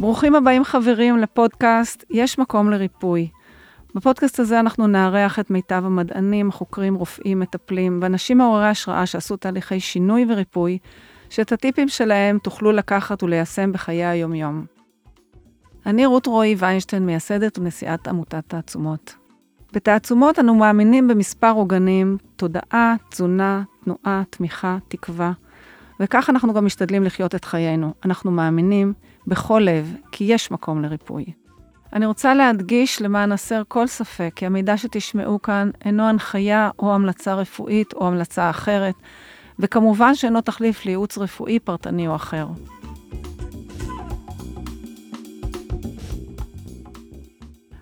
ברוכים הבאים חברים לפודקאסט יש מקום לריפוי. בפודקאסט הזה אנחנו נארח את מיטב המדענים, חוקרים, רופאים, מטפלים ואנשים מעוררי השראה שעשו תהליכי שינוי וריפוי, שאת הטיפים שלהם תוכלו לקחת וליישם בחיי היומיום. אני רות רועי ויינשטיין, מייסדת ונשיאת עמותת תעצומות. בתעצומות אנו מאמינים במספר עוגנים, תודעה, תזונה, תנועה, תמיכה, תקווה, וכך אנחנו גם משתדלים לחיות את חיינו. אנחנו מאמינים בכל לב כי יש מקום לריפוי. אני רוצה להדגיש למען הסר כל ספק כי המידע שתשמעו כאן אינו הנחיה או המלצה רפואית או המלצה אחרת, וכמובן שאינו תחליף לייעוץ רפואי פרטני או אחר.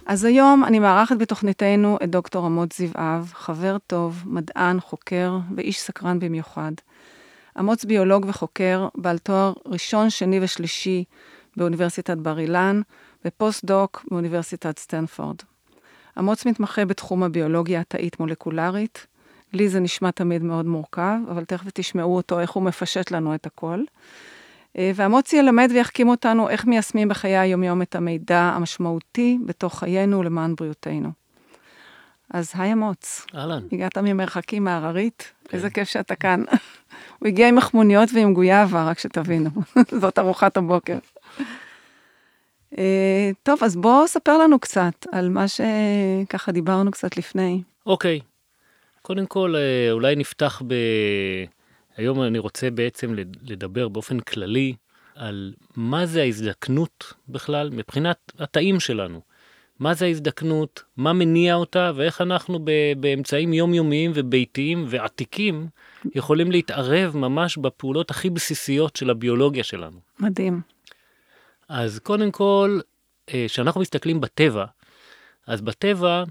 אז היום אני מארחת בתוכניתנו את דוקטור אמוץ זבעב, חבר טוב, מדען, חוקר ואיש סקרן במיוחד. אמוץ ביולוג וחוקר, בעל תואר ראשון, שני ושלישי באוניברסיטת בר אילן, ופוסט-דוק באוניברסיטת סטנפורד. אמוץ מתמחה בתחום הביולוגיה התאית מולקולרית. לי זה נשמע תמיד מאוד מורכב, אבל תכף תשמעו אותו, איך הוא מפשט לנו את הכל. אה, ואמוץ ילמד ויחכים אותנו איך מיישמים בחיי היומיום את המידע המשמעותי בתוך חיינו למען בריאותנו. אז היי אמוץ. אהלן. הגעת ממרחקים מהררית, כן. איזה כיף שאתה כאן. הוא הגיע עם מחמוניות ועם גויאבה, רק שתבינו. זאת ארוחת הבוקר. אה, טוב, אז בוא ספר לנו קצת על מה שככה דיברנו קצת לפני. אוקיי. קודם כל, אה, אולי נפתח ב... היום אני רוצה בעצם לדבר באופן כללי על מה זה ההזדקנות בכלל מבחינת התאים שלנו. מה זה ההזדקנות, מה מניע אותה ואיך אנחנו באמצעים יומיומיים וביתיים ועתיקים יכולים להתערב ממש בפעולות הכי בסיסיות של הביולוגיה שלנו. מדהים. אז קודם כל, אה, כשאנחנו מסתכלים בטבע, אז בטבע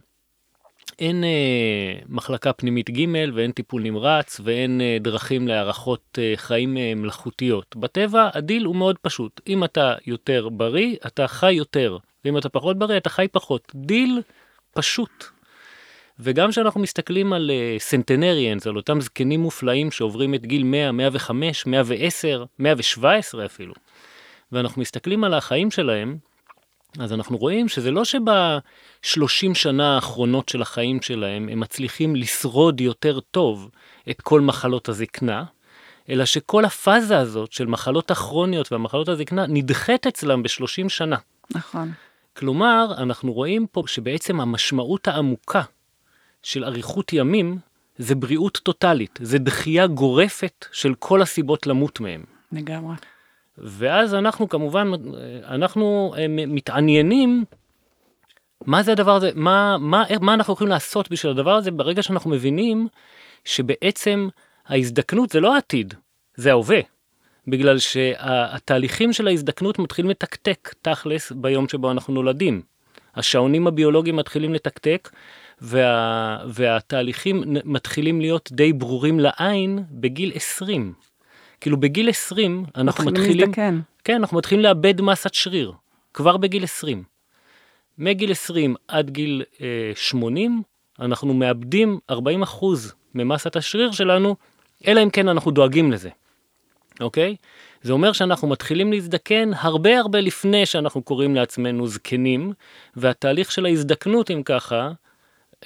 אין אה, מחלקה פנימית ג' ואין טיפול נמרץ ואין אה, דרכים להערכות חיים מלאכותיות. בטבע הדיל הוא מאוד פשוט, אם אתה יותר בריא, אתה חי יותר, ואם אתה פחות בריא, אתה חי פחות. דיל פשוט. וגם כשאנחנו מסתכלים על centenarians, על אותם זקנים מופלאים שעוברים את גיל 100, 105, 110, 117 אפילו, ואנחנו מסתכלים על החיים שלהם, אז אנחנו רואים שזה לא שב-30 שנה האחרונות של החיים שלהם הם מצליחים לשרוד יותר טוב את כל מחלות הזקנה, אלא שכל הפאזה הזאת של מחלות הכרוניות והמחלות הזקנה נדחית אצלם ב-30 שנה. נכון. כלומר, אנחנו רואים פה שבעצם המשמעות העמוקה של אריכות ימים זה בריאות טוטאלית, זה דחייה גורפת של כל הסיבות למות מהם. לגמרי. ואז אנחנו כמובן, אנחנו אה, מתעניינים מה זה הדבר הזה, מה, מה, מה אנחנו יכולים לעשות בשביל הדבר הזה ברגע שאנחנו מבינים שבעצם ההזדקנות זה לא העתיד, זה ההווה. בגלל שהתהליכים של ההזדקנות מתחילים לתקתק תכלס ביום שבו אנחנו נולדים. השעונים הביולוגיים מתחילים לתקתק וה, והתהליכים מתחילים להיות די ברורים לעין בגיל 20. כאילו בגיל 20 אנחנו מתחילים, להזדקן. כן, אנחנו מתחילים לאבד מסת שריר, כבר בגיל 20. מגיל 20 עד גיל אה, 80 אנחנו מאבדים 40% ממסת השריר שלנו, אלא אם כן אנחנו דואגים לזה, אוקיי? זה אומר שאנחנו מתחילים להזדקן הרבה הרבה לפני שאנחנו קוראים לעצמנו זקנים, והתהליך של ההזדקנות, אם ככה,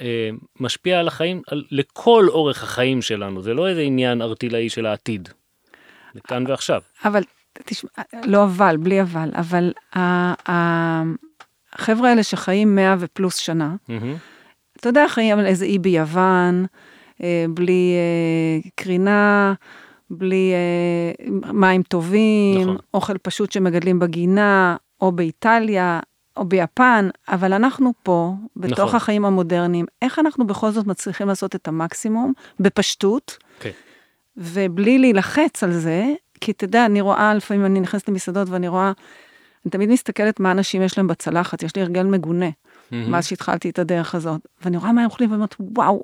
אה, משפיע על החיים, על, לכל אורך החיים שלנו, זה לא איזה עניין ארטילאי של העתיד. לכאן ועכשיו. אבל, תשמע, לא אבל, בלי אבל, אבל החבר'ה האלה שחיים 100 ופלוס שנה, אתה יודע, חיים על איזה אי ביוון, אה, בלי אה, קרינה, בלי אה, מים טובים, נכון. אוכל פשוט שמגדלים בגינה, או באיטליה, או ביפן, אבל אנחנו פה, בתוך נכון. החיים המודרניים, איך אנחנו בכל זאת מצליחים לעשות את המקסימום בפשטות, okay. ובלי להילחץ על זה, כי אתה יודע, אני רואה, לפעמים אני נכנסת למסעדות ואני רואה, אני תמיד מסתכלת מה אנשים יש להם בצלחת, יש לי הרגל מגונה, mm-hmm. מאז שהתחלתי את הדרך הזאת, ואני רואה מה הם אוכלים ואומרת, וואו,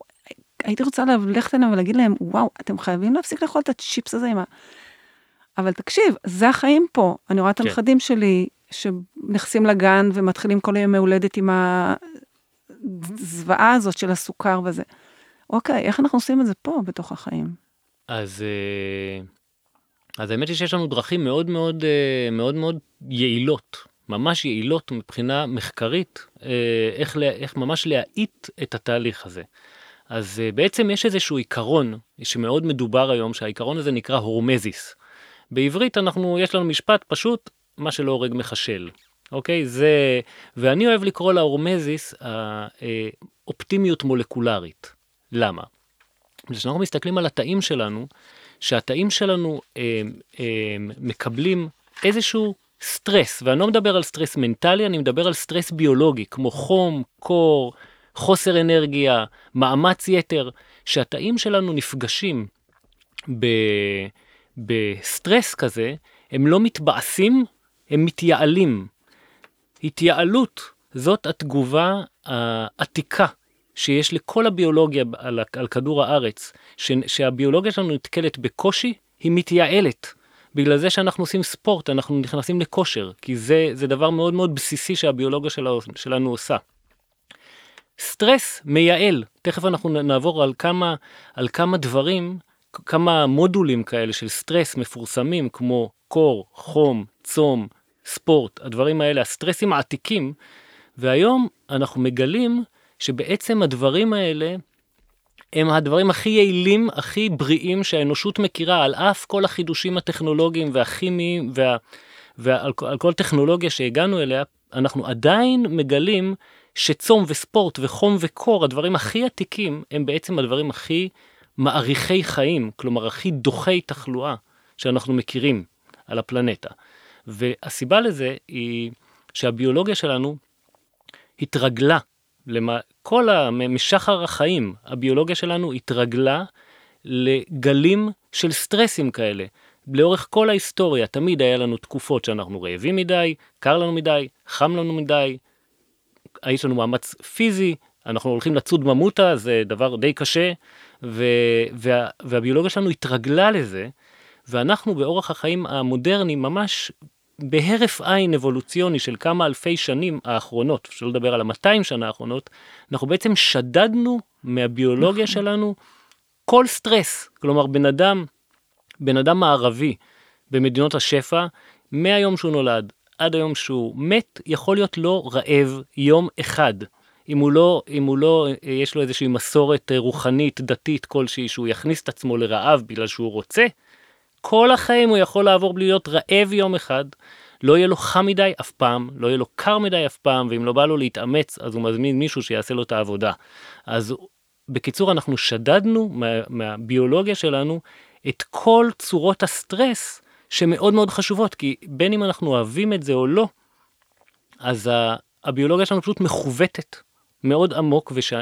הייתי רוצה ללכת אליהם ולהגיד להם, וואו, אתם חייבים להפסיק לאכול את הצ'יפס הזה עם ה... אבל תקשיב, זה החיים פה. אני רואה את כן. הנכדים שלי, שנכנסים לגן ומתחילים כל יום מהולדת עם הזוועה הזאת של הסוכר וזה. אוקיי, איך אנחנו עושים את זה פה, בתוך החיים? אז, אה, אז האמת היא שיש לנו דרכים מאוד מאוד אה, מאוד מאוד יעילות ממש יעילות מבחינה מחקרית, אה, איך, איך ממש להאיט את התהליך הזה. אז בעצם יש איזשהו עיקרון שמאוד מדובר היום, שהעיקרון הזה נקרא hormesis. בעברית אנחנו, יש לנו משפט פשוט, מה שלא הורג מחשל. אוקיי? זה, ואני אוהב לקרוא ל hormesis האופטימיות מולקולרית. למה? כשאנחנו מסתכלים על התאים שלנו, שהתאים שלנו אה, אה, מקבלים איזשהו סטרס, ואני לא מדבר על סטרס מנטלי, אני מדבר על סטרס ביולוגי, כמו חום, קור, חוסר אנרגיה, מאמץ יתר, שהתאים שלנו נפגשים ב, בסטרס כזה, הם לא מתבאסים, הם מתייעלים. התייעלות זאת התגובה העתיקה שיש לכל הביולוגיה על, על כדור הארץ, ש, שהביולוגיה שלנו נתקלת בקושי, היא מתייעלת. בגלל זה שאנחנו עושים ספורט, אנחנו נכנסים לכושר, כי זה, זה דבר מאוד מאוד בסיסי שהביולוגיה שלנו, שלנו עושה. סטרס מייעל, תכף אנחנו נעבור על כמה, על כמה דברים, כמה מודולים כאלה של סטרס מפורסמים, כמו קור, חום, צום, ספורט, הדברים האלה, הסטרסים העתיקים, והיום אנחנו מגלים שבעצם הדברים האלה הם הדברים הכי יעילים, הכי בריאים שהאנושות מכירה, על אף כל החידושים הטכנולוגיים והכימיים וה, ועל כל טכנולוגיה שהגענו אליה, אנחנו עדיין מגלים שצום וספורט וחום וקור, הדברים הכי עתיקים, הם בעצם הדברים הכי מאריכי חיים, כלומר הכי דוחי תחלואה שאנחנו מכירים על הפלנטה. והסיבה לזה היא שהביולוגיה שלנו התרגלה למה, כל ה... משחר החיים, הביולוגיה שלנו התרגלה לגלים של סטרסים כאלה. לאורך כל ההיסטוריה תמיד היה לנו תקופות שאנחנו רעבים מדי, קר לנו מדי, חם לנו מדי, יש לנו מאמץ פיזי, אנחנו הולכים לצוד ממוטה, זה דבר די קשה, ו, וה, והביולוגיה שלנו התרגלה לזה, ואנחנו באורח החיים המודרני ממש בהרף עין אבולוציוני של כמה אלפי שנים האחרונות, שלא לדבר על ה-200 שנה האחרונות, אנחנו בעצם שדדנו מהביולוגיה נכון. שלנו כל סטרס. כלומר, בן אדם, בן אדם מערבי במדינות השפע, מהיום שהוא נולד עד היום שהוא מת, יכול להיות לא רעב יום אחד. אם הוא לא, אם הוא לא, יש לו איזושהי מסורת רוחנית, דתית כלשהי, שהוא יכניס את עצמו לרעב בגלל שהוא רוצה, כל החיים הוא יכול לעבור בלי להיות רעב יום אחד, לא יהיה לו חם מדי אף פעם, לא יהיה לו קר מדי אף פעם, ואם לא בא לו להתאמץ, אז הוא מזמין מישהו שיעשה לו את העבודה. אז בקיצור, אנחנו שדדנו מה, מהביולוגיה שלנו את כל צורות הסטרס שמאוד מאוד חשובות, כי בין אם אנחנו אוהבים את זה או לא, אז הביולוגיה שלנו פשוט מכוותת מאוד עמוק, וש,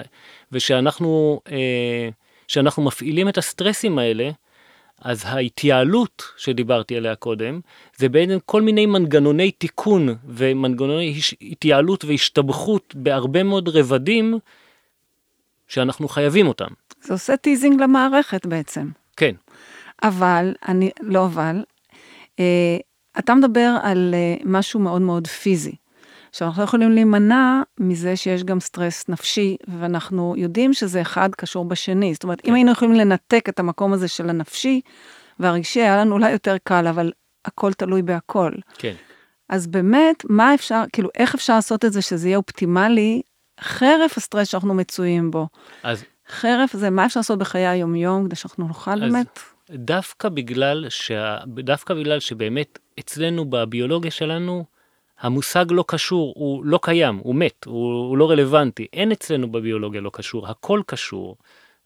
ושאנחנו אה, מפעילים את הסטרסים האלה, אז ההתייעלות שדיברתי עליה קודם, זה בעצם כל מיני מנגנוני תיקון ומנגנוני התייעלות והשתבחות בהרבה מאוד רבדים שאנחנו חייבים אותם. זה עושה teasing למערכת בעצם. כן. אבל, אני, לא אבל, אה, אתה מדבר על אה, משהו מאוד מאוד פיזי. עכשיו, אנחנו לא יכולים להימנע מזה שיש גם סטרס נפשי, ואנחנו יודעים שזה אחד קשור בשני. זאת אומרת, כן. אם היינו יכולים לנתק את המקום הזה של הנפשי והרגשי, היה לנו אולי יותר קל, אבל הכל תלוי בהכל. כן. אז באמת, מה אפשר, כאילו, איך אפשר לעשות את זה שזה יהיה אופטימלי, חרף הסטרס שאנחנו מצויים בו? אז... חרף זה, מה אפשר לעשות בחיי היומיום כדי שאנחנו נוכל אז... באמת? דווקא בגלל, שה... דווקא בגלל שבאמת אצלנו בביולוגיה שלנו, המושג לא קשור, הוא לא קיים, הוא מת, הוא, הוא לא רלוונטי. אין אצלנו בביולוגיה לא קשור, הכל קשור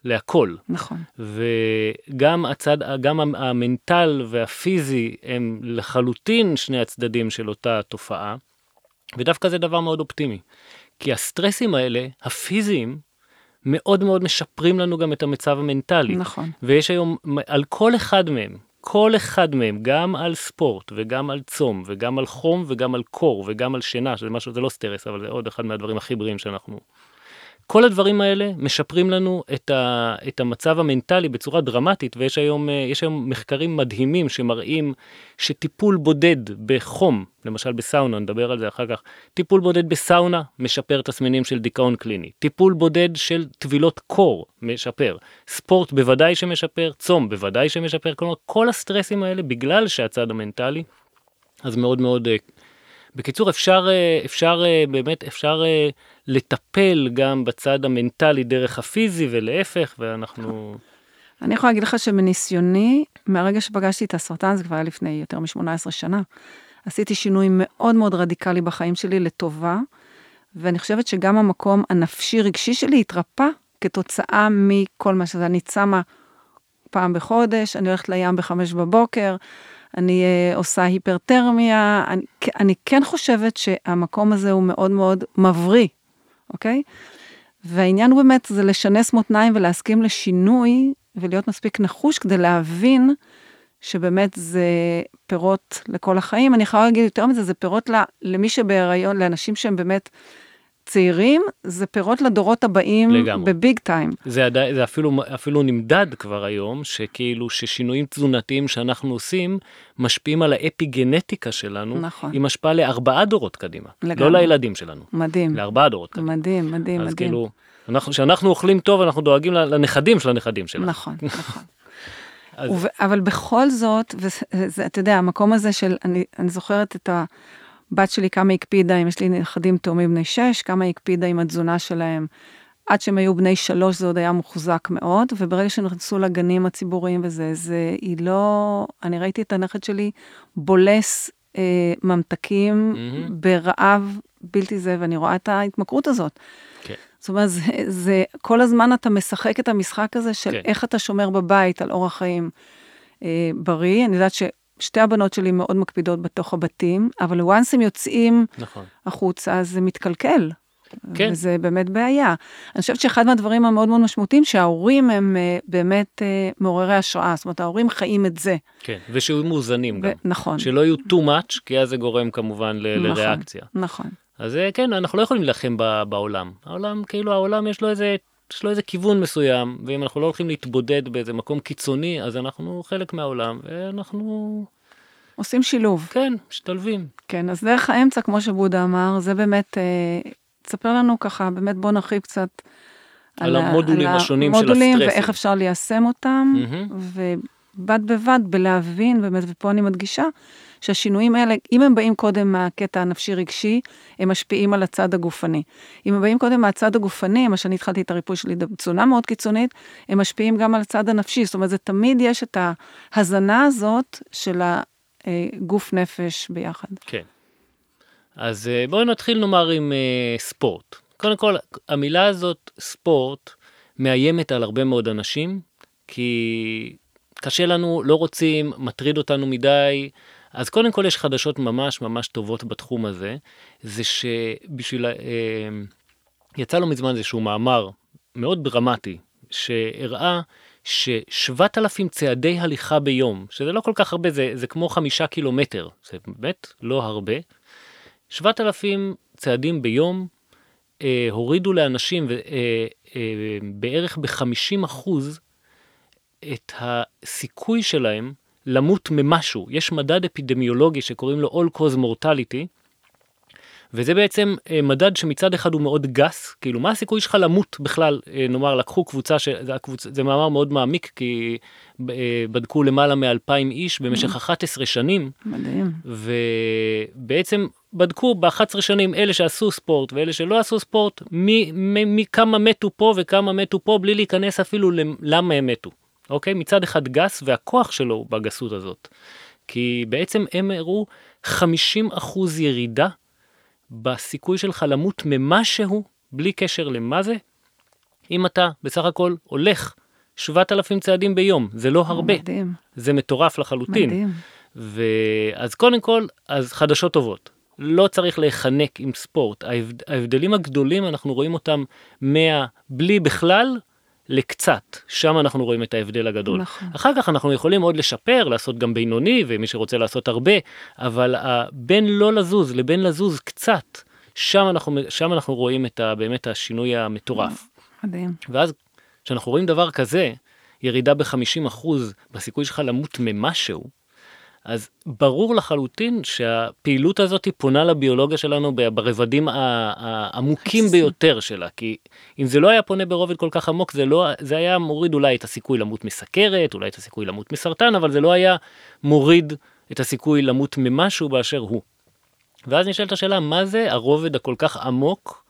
להכל. נכון. וגם הצד, גם המנטל והפיזי הם לחלוטין שני הצדדים של אותה תופעה, ודווקא זה דבר מאוד אופטימי. כי הסטרסים האלה, הפיזיים, מאוד מאוד משפרים לנו גם את המצב המנטלי. נכון. ויש היום, על כל אחד מהם, כל אחד מהם, גם על ספורט וגם על צום וגם על חום וגם על קור וגם על שינה, שזה משהו, זה לא סטרס, אבל זה עוד אחד מהדברים הכי בריאים שאנחנו... כל הדברים האלה משפרים לנו את, ה, את המצב המנטלי בצורה דרמטית, ויש היום, אה, היום מחקרים מדהימים שמראים שטיפול בודד בחום, למשל בסאונה, נדבר על זה אחר כך, טיפול בודד בסאונה משפר תסמינים של דיכאון קליני, טיפול בודד של טבילות קור משפר, ספורט בוודאי שמשפר, צום בוודאי שמשפר, כלומר כל הסטרסים האלה בגלל שהצד המנטלי, אז מאוד מאוד, אה, בקיצור, אפשר, אה, אפשר אה, באמת, אפשר אה, לטפל גם בצד המנטלי דרך הפיזי ולהפך, ואנחנו... אני יכולה להגיד לך שמניסיוני, מהרגע שפגשתי את הסרטן, זה כבר היה לפני יותר מ-18 שנה, עשיתי שינוי מאוד מאוד רדיקלי בחיים שלי לטובה, ואני חושבת שגם המקום הנפשי-רגשי שלי התרפא כתוצאה מכל מה שזה. אני צמה פעם בחודש, אני הולכת לים בחמש בבוקר, אני uh, עושה היפרתרמיה, אני, אני כן חושבת שהמקום הזה הוא מאוד מאוד מבריא, אוקיי? והעניין הוא באמת זה לשנס מותניים ולהסכים לשינוי ולהיות מספיק נחוש כדי להבין שבאמת זה פירות לכל החיים. אני יכולה להגיד יותר מזה, זה פירות למי שבהיריון, לאנשים שהם באמת צעירים, זה פירות לדורות הבאים לגמרי. בביג טיים. זה, זה אפילו, אפילו נמדד כבר היום, שכאילו ששינויים תזונתיים שאנחנו עושים, משפיעים על האפי-גנטיקה שלנו, נכון. עם השפעה לארבעה דורות קדימה. לגמרי. לא לילדים שלנו. מדהים. לארבעה דורות קדימה. מדהים, מדהים, אז מדהים. כאילו, כשאנחנו אוכלים טוב, אנחנו דואגים לנכדים של הנכדים שלנו. נכון, נכון. אז... וב, אבל בכל זאת, ואתה יודע, המקום הזה של, אני, אני זוכרת את ה... בת שלי כמה הקפידה, אם יש לי נכדים תאומים בני שש, כמה הקפידה עם התזונה שלהם. עד שהם היו בני שלוש זה עוד היה מוחזק מאוד, וברגע שנכנסו לגנים הציבוריים וזה, זה, היא לא, אני ראיתי את הנכד שלי בולס אה, ממתקים mm-hmm. ברעב בלתי זה, ואני רואה את ההתמכרות הזאת. כן. זאת אומרת, זה, זה, כל הזמן אתה משחק את המשחק הזה של כן. איך אתה שומר בבית על אורח חיים אה, בריא. אני יודעת ש... שתי הבנות שלי מאוד מקפידות בתוך הבתים, אבל once הם יוצאים נכון. החוצה, זה מתקלקל. כן. וזה באמת בעיה. אני חושבת שאחד מהדברים המאוד מאוד משמעותיים, שההורים הם uh, באמת uh, מעוררי השראה, זאת אומרת, ההורים חיים את זה. כן, ושיהיו מאוזנים גם. נכון. שלא יהיו too much, כי אז זה גורם כמובן ל- נכון, לריאקציה. נכון. אז אה, כן, אנחנו לא יכולים להילחם בעולם. העולם, כאילו, העולם יש לו איזה יש לו איזה כיוון מסוים, ואם אנחנו לא הולכים להתבודד באיזה מקום קיצוני, אז אנחנו חלק מהעולם, ואנחנו... עושים שילוב. כן, משתלבים. כן, אז דרך האמצע, כמו שבודה אמר, זה באמת, אה, תספר לנו ככה, באמת בוא נרחיב קצת על, על המודולים על השונים של הסטרסים. ואיך אפשר ליישם אותם, mm-hmm. ובד בבד בלהבין, באמת, ופה אני מדגישה, שהשינויים האלה, אם הם באים קודם מהקטע הנפשי-רגשי, הם משפיעים על הצד הגופני. אם הם באים קודם מהצד הגופני, מה שאני התחלתי את הריפוי שלי בתזונה מאוד קיצונית, הם משפיעים גם על הצד הנפשי. זאת אומרת, זה תמיד יש את ההזנה הזאת של הגוף נפש ביחד. כן. אז אה, בואו נתחיל נאמר עם uh, ספורט. קודם כל, המילה הזאת, ספורט, מאיימת על הרבה מאוד אנשים, כי קשה לנו, לא רוצים, מטריד אותנו מדי, אז קודם כל יש חדשות ממש ממש טובות בתחום הזה, זה שבשביל, אה, יצא לא מזמן איזשהו מאמר מאוד דרמטי, שהראה ש-7,000 צעדי הליכה ביום, שזה לא כל כך הרבה, זה, זה כמו חמישה קילומטר, זה באמת לא הרבה, 7,000 צעדים ביום אה, הורידו לאנשים אה, אה, בערך ב-50 אחוז את הסיכוי שלהם למות ממשהו. יש מדד אפידמיולוגי שקוראים לו All Cause Mortality, וזה בעצם אה, מדד שמצד אחד הוא מאוד גס, כאילו מה הסיכוי שלך למות בכלל, אה, נאמר לקחו קבוצה, שזה הקבוצ... זה מאמר מאוד מעמיק, כי אה, בדקו למעלה מ-2,000 איש במשך 11 שנים. מדהים. ובעצם בדקו ב-11 שנים אלה שעשו ספורט ואלה שלא עשו ספורט, מי, מי, מי כמה מתו פה וכמה מתו פה, בלי להיכנס אפילו למה הם מתו. אוקיי? מצד אחד גס והכוח שלו בגסות הזאת. כי בעצם הם הראו 50% ירידה בסיכוי שלך למות ממשהו, בלי קשר למה זה. אם אתה בסך הכל הולך 7,000 צעדים ביום, זה לא הרבה. מדהים. זה מטורף לחלוטין. מדהים. ואז קודם כל, אז חדשות טובות. לא צריך להיחנק עם ספורט. ההבדלים הגדולים, אנחנו רואים אותם מהבלי בכלל לקצת, שם אנחנו רואים את ההבדל הגדול. נכון. אחר כך אנחנו יכולים עוד לשפר, לעשות גם בינוני, ומי שרוצה לעשות הרבה, אבל בין לא לזוז לבין לזוז קצת, שם אנחנו, שם אנחנו רואים את ה, באמת השינוי המטורף. מדהים. ואז כשאנחנו רואים דבר כזה, ירידה ב-50% בסיכוי שלך למות ממשהו, אז ברור לחלוטין שהפעילות הזאת פונה לביולוגיה שלנו ברבדים העמוקים ביותר שלה, כי אם זה לא היה פונה ברובד כל כך עמוק, זה, לא, זה היה מוריד אולי את הסיכוי למות מסכרת, אולי את הסיכוי למות מסרטן, אבל זה לא היה מוריד את הסיכוי למות ממשהו באשר הוא. ואז נשאלת השאלה, מה זה הרובד הכל כך עמוק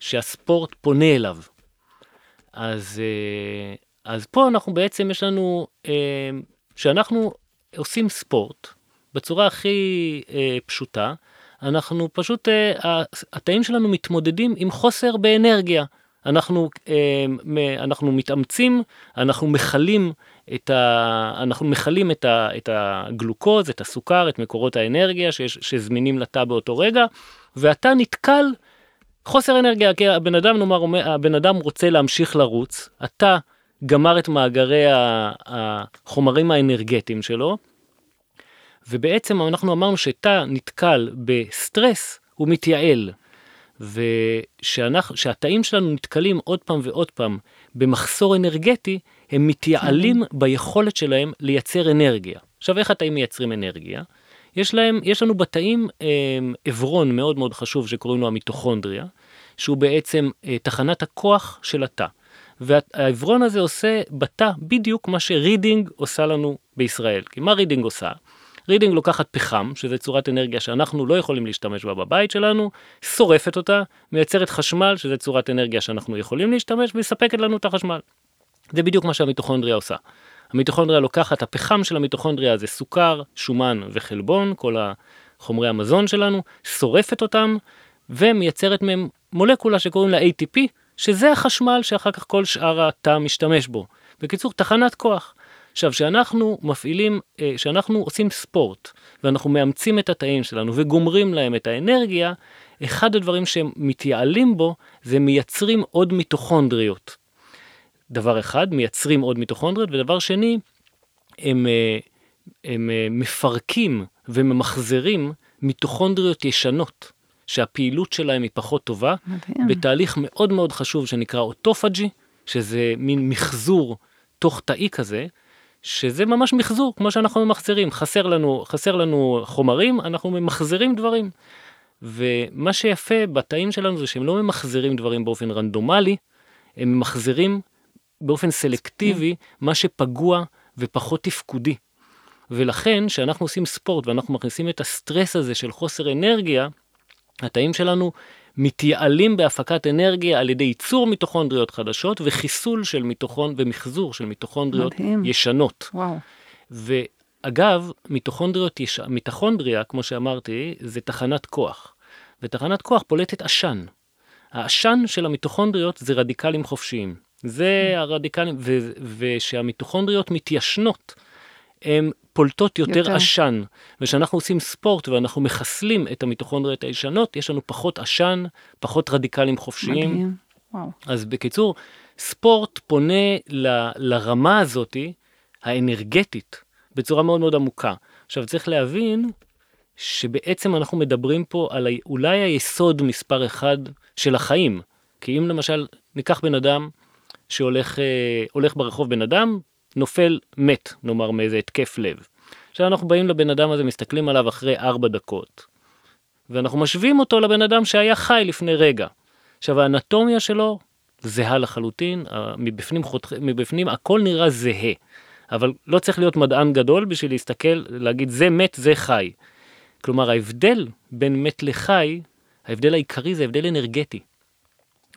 שהספורט פונה אליו? אז, אה, אז פה אנחנו בעצם, יש לנו, אה, שאנחנו עושים ספורט בצורה הכי אה, פשוטה, אנחנו פשוט, התאים שלנו מתמודדים עם חוסר באנרגיה. אנחנו, אנחנו מתאמצים, אנחנו מכלים את, ה, אנחנו מכלים את, ה, את הגלוקוז, את הסוכר, את מקורות האנרגיה שיש, שזמינים לתא באותו רגע, ואתה נתקל חוסר אנרגיה, כי הבן אדם, נאמר, הבן אדם רוצה להמשיך לרוץ, אתה גמר את מאגרי החומרים האנרגטיים שלו, ובעצם אנחנו אמרנו שאתה נתקל בסטרס, הוא מתייעל. ושהתאים שלנו נתקלים עוד פעם ועוד פעם במחסור אנרגטי, הם מתייעלים כן. ביכולת שלהם לייצר אנרגיה. עכשיו, איך התאים מייצרים אנרגיה? יש להם, יש לנו בתאים אמ, אברון מאוד מאוד חשוב שקוראים לו המיטוכונדריה, שהוא בעצם אה, תחנת הכוח של התא. והאברון הזה עושה בתא בדיוק מה שרדינג עושה לנו בישראל. כי מה רדינג עושה? רדינג לוקחת פחם, שזה צורת אנרגיה שאנחנו לא יכולים להשתמש בה בבית שלנו, שורפת אותה, מייצרת חשמל, שזה צורת אנרגיה שאנחנו יכולים להשתמש, ומספקת לנו את החשמל. זה בדיוק מה שהמיטוכונדריה עושה. המיטוכונדריה לוקחת, הפחם של המיטוכונדריה זה סוכר, שומן וחלבון, כל החומרי המזון שלנו, שורפת אותם ומייצרת מהם מולקולה שקוראים לה ATP, שזה החשמל שאחר כך כל שאר התא משתמש בו. בקיצור, תחנת כוח. עכשיו, כשאנחנו מפעילים, כשאנחנו עושים ספורט, ואנחנו מאמצים את התאים שלנו וגומרים להם את האנרגיה, אחד הדברים שהם מתייעלים בו, זה מייצרים עוד מיטוכונדריות. דבר אחד, מייצרים עוד מיטוכונדריות, ודבר שני, הם, אה, הם אה, מפרקים וממחזרים מיטוכונדריות ישנות, שהפעילות שלהם היא פחות טובה, מדהים. בתהליך מאוד מאוד חשוב שנקרא אוטופג'י, שזה מין מחזור תוך תאי כזה, שזה ממש מחזור, כמו שאנחנו ממחזרים, חסר לנו, חסר לנו חומרים, אנחנו ממחזרים דברים. ומה שיפה בתאים שלנו זה שהם לא ממחזרים דברים באופן רנדומלי, הם ממחזרים באופן סלקטיבי מה שפגוע ופחות תפקודי. ולכן, כשאנחנו עושים ספורט ואנחנו מכניסים את הסטרס הזה של חוסר אנרגיה, התאים שלנו מתייעלים בהפקת אנרגיה על ידי ייצור מיטוכונדריות חדשות וחיסול של מיטוכון ומחזור של מיטוכונדריות מדהים. ישנות. וואו. ואגב, מיטוכונדריות, יש... מיטוכונדריה, כמו שאמרתי, זה תחנת כוח. ותחנת כוח פולטת עשן. העשן של המיטוכונדריות זה רדיקלים חופשיים. זה הרדיקלים, ושהמיטוכונדריות מתיישנות, הן פולטות יותר, יותר עשן. וכשאנחנו עושים ספורט ואנחנו מחסלים את המיטוכונדריות הישנות, יש לנו פחות עשן, פחות רדיקלים חופשיים. מדהים, וואו. אז בקיצור, ספורט פונה ל, לרמה הזאתי, האנרגטית, בצורה מאוד מאוד עמוקה. עכשיו צריך להבין שבעצם אנחנו מדברים פה על אולי היסוד מספר אחד של החיים. כי אם למשל ניקח בן אדם שהולך אה, ברחוב בן אדם, נופל מת, נאמר מאיזה התקף לב. עכשיו אנחנו באים לבן אדם הזה, מסתכלים עליו אחרי ארבע דקות, ואנחנו משווים אותו לבן אדם שהיה חי לפני רגע. עכשיו האנטומיה שלו זהה לחלוטין, מבפנים, חותכ... מבפנים הכל נראה זהה, אבל לא צריך להיות מדען גדול בשביל להסתכל, להגיד זה מת, זה חי. כלומר ההבדל בין מת לחי, ההבדל העיקרי זה הבדל אנרגטי.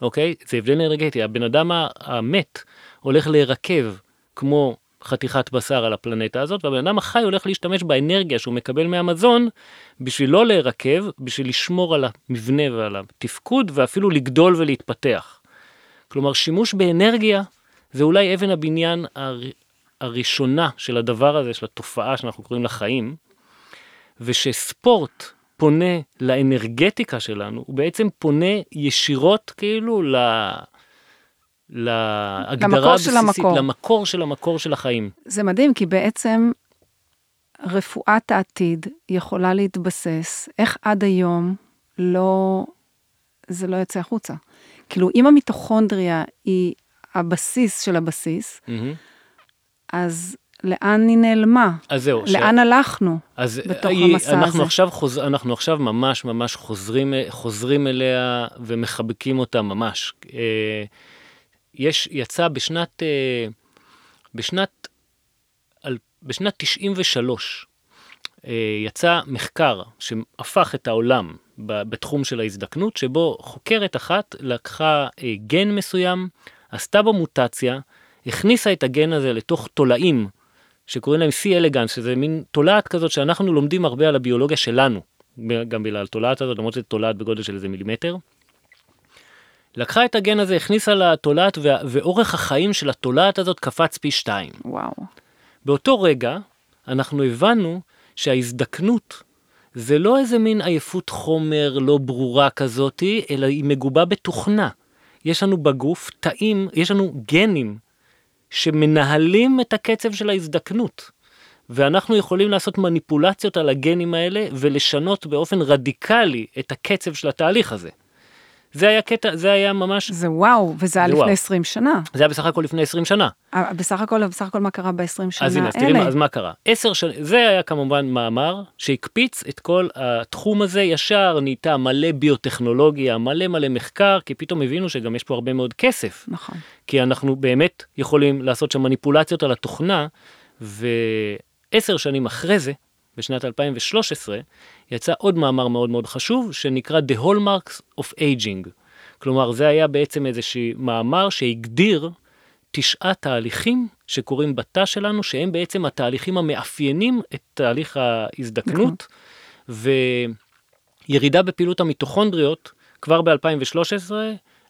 אוקיי? זה הבדל אנרגטי, הבן אדם המת הולך להירקב כמו חתיכת בשר על הפלנטה הזאת, והבן אדם החי הולך להשתמש באנרגיה שהוא מקבל מהמזון בשביל לא להירקב, בשביל לשמור על המבנה ועל התפקוד ואפילו לגדול ולהתפתח. כלומר, שימוש באנרגיה זה אולי אבן הבניין הר... הראשונה של הדבר הזה, של התופעה שאנחנו קוראים לה חיים, ושספורט פונה לאנרגטיקה שלנו, הוא בעצם פונה ישירות כאילו ל... להגדרה הבסיסית, המקור. למקור של המקור של החיים. זה מדהים, כי בעצם רפואת העתיד יכולה להתבסס, איך עד היום לא, זה לא יוצא החוצה. כאילו, אם המיטוכונדריה היא הבסיס של הבסיס, mm-hmm. אז לאן היא נעלמה? אז זהו. לאן ש... הלכנו אז בתוך היא, המסע אנחנו הזה? עכשיו חוז... אנחנו עכשיו ממש ממש חוזרים, חוזרים אליה ומחבקים אותה ממש. אה, יש, יצא בשנת, אה, בשנת, בשנת 93, יצא מחקר שהפך את העולם בתחום של ההזדקנות, שבו חוקרת אחת לקחה גן מסוים, עשתה בו מוטציה, הכניסה את הגן הזה לתוך תולעים שקוראים להם C אלגנס, שזה מין תולעת כזאת שאנחנו לומדים הרבה על הביולוגיה שלנו, גם בגלל התולעת הזאת, למרות שזה תולעת בגודל של איזה מילימטר. לקחה את הגן הזה, הכניסה לתולעת, ואורך החיים של התולעת הזאת קפץ פי שתיים. וואו. באותו רגע, אנחנו הבנו שההזדקנות זה לא איזה מין עייפות חומר לא ברורה כזאתי, אלא היא מגובה בתוכנה. יש לנו בגוף תאים, יש לנו גנים שמנהלים את הקצב של ההזדקנות. ואנחנו יכולים לעשות מניפולציות על הגנים האלה ולשנות באופן רדיקלי את הקצב של התהליך הזה. זה היה קטע, זה היה ממש... זה וואו, וזה היה לפני וואו. 20 שנה. זה היה בסך הכל לפני 20 שנה. בסך הכל, בסך הכל מה קרה ב-20 שנה? אז הנה, אז תראי, אז מה קרה? 10 שנים, זה היה כמובן מאמר שהקפיץ את כל התחום הזה, ישר נהייתה מלא ביוטכנולוגיה, מלא מלא מחקר, כי פתאום הבינו שגם יש פה הרבה מאוד כסף. נכון. כי אנחנו באמת יכולים לעשות שם מניפולציות על התוכנה, ועשר שנים אחרי זה, בשנת 2013, יצא עוד מאמר מאוד מאוד חשוב, שנקרא The Hallmarks of Aging. כלומר, זה היה בעצם איזשהו מאמר שהגדיר תשעה תהליכים שקורים בתא שלנו, שהם בעצם התהליכים המאפיינים את תהליך ההזדקנות, וירידה בפעילות המיטוכונדריות כבר ב-2013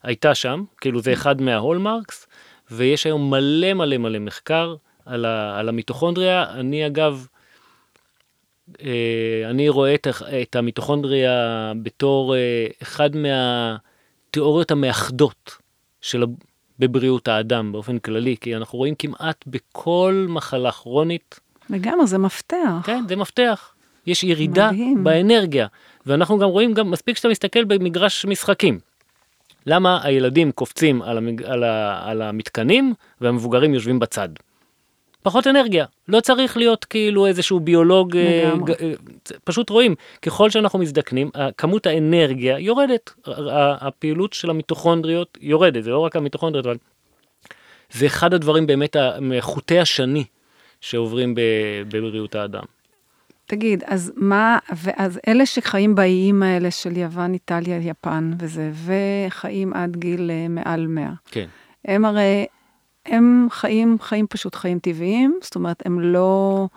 הייתה שם, כאילו זה אחד מההולמרקס, ויש היום מלא מלא מלא מחקר על, ה, על המיטוכונדריה. אני אגב, אני רואה את, את המיטוכונדריה בתור אה, אחד מהתיאוריות המאחדות של, בבריאות האדם באופן כללי, כי אנחנו רואים כמעט בכל מחלה כרונית. לגמרי, זה מפתח. כן, זה מפתח. יש ירידה מדהים. באנרגיה, ואנחנו גם רואים, גם מספיק שאתה מסתכל במגרש משחקים. למה הילדים קופצים על, המג... על, ה... על המתקנים והמבוגרים יושבים בצד? פחות אנרגיה, לא צריך להיות כאילו איזשהו ביולוג, אה, אה, פשוט רואים, ככל שאנחנו מזדקנים, כמות האנרגיה יורדת, הפעילות של המיטוכונדריות יורדת, זה לא רק המיטוכונדריות, אבל זה אחד הדברים באמת, מחוטי השני שעוברים בבריאות האדם. תגיד, אז מה, ואז אלה שחיים באיים האלה של יוון, איטליה, יפן וזה, וחיים עד גיל אה, מעל 100, כן. הם הרי הם חיים, חיים פשוט חיים טבעיים, זאת אומרת, הם לא...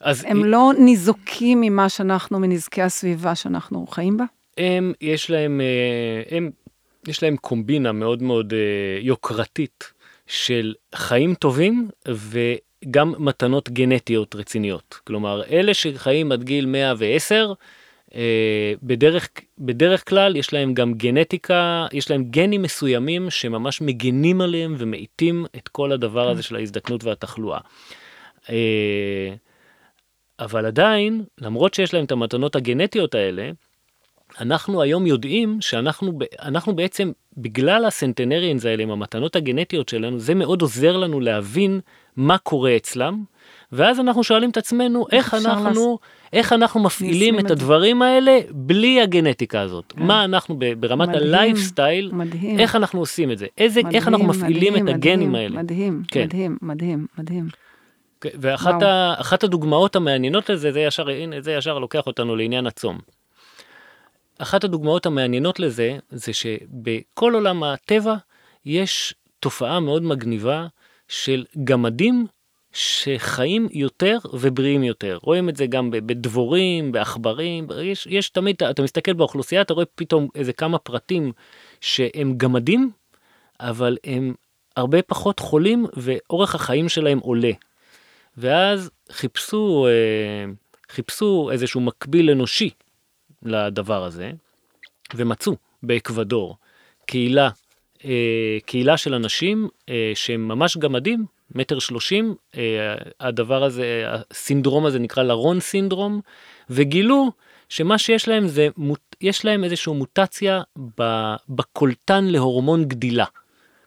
אז הם היא... לא ניזוקים ממה שאנחנו, מנזקי הסביבה שאנחנו חיים בה? הם, יש להם, אה, הם, יש להם קומבינה מאוד מאוד אה, יוקרתית של חיים טובים וגם מתנות גנטיות רציניות. כלומר, אלה שחיים עד גיל 110, אה, בדרך, בדרך כלל יש להם גם גנטיקה, יש להם גנים מסוימים שממש מגינים עליהם ומאיטים את כל הדבר הזה כן. של ההזדקנות והתחלואה. אה, אבל עדיין, למרות שיש להם את המתנות הגנטיות האלה, אנחנו היום יודעים שאנחנו אנחנו בעצם, בגלל הסנטנריאנס האלה עם המתנות הגנטיות שלנו, זה מאוד עוזר לנו להבין מה קורה אצלם, ואז אנחנו שואלים את עצמנו איך אנחנו, איך אנחנו מפעילים את הדברים האלה בלי הגנטיקה הזאת. כן. מה אנחנו ברמת הלייפסטייל, איך אנחנו עושים את זה, איזה, מדהים, איך אנחנו מפעילים מדהים, את הגנים מדהים, האלה. מדהים, כן. מדהים, מדהים, מדהים. כן, ואחת ה, הדוגמאות המעניינות לזה, זה ישר, הנה, זה ישר לוקח אותנו לעניין הצום. אחת הדוגמאות המעניינות לזה, זה שבכל עולם הטבע יש תופעה מאוד מגניבה של גמדים שחיים יותר ובריאים יותר. רואים את זה גם בדבורים, בעכברים, יש, יש תמיד, אתה מסתכל באוכלוסייה, אתה רואה פתאום איזה כמה פרטים שהם גמדים, אבל הם הרבה פחות חולים ואורך החיים שלהם עולה. ואז חיפשו, אה, חיפשו איזשהו מקביל אנושי לדבר הזה, ומצאו באקוודור קהילה, אה, קהילה של אנשים אה, שהם ממש גמדים, מטר שלושים, אה, הדבר הזה, הסינדרום הזה נקרא לרון סינדרום, וגילו שמה שיש להם זה, יש להם איזושהי מוטציה בקולטן להורמון גדילה.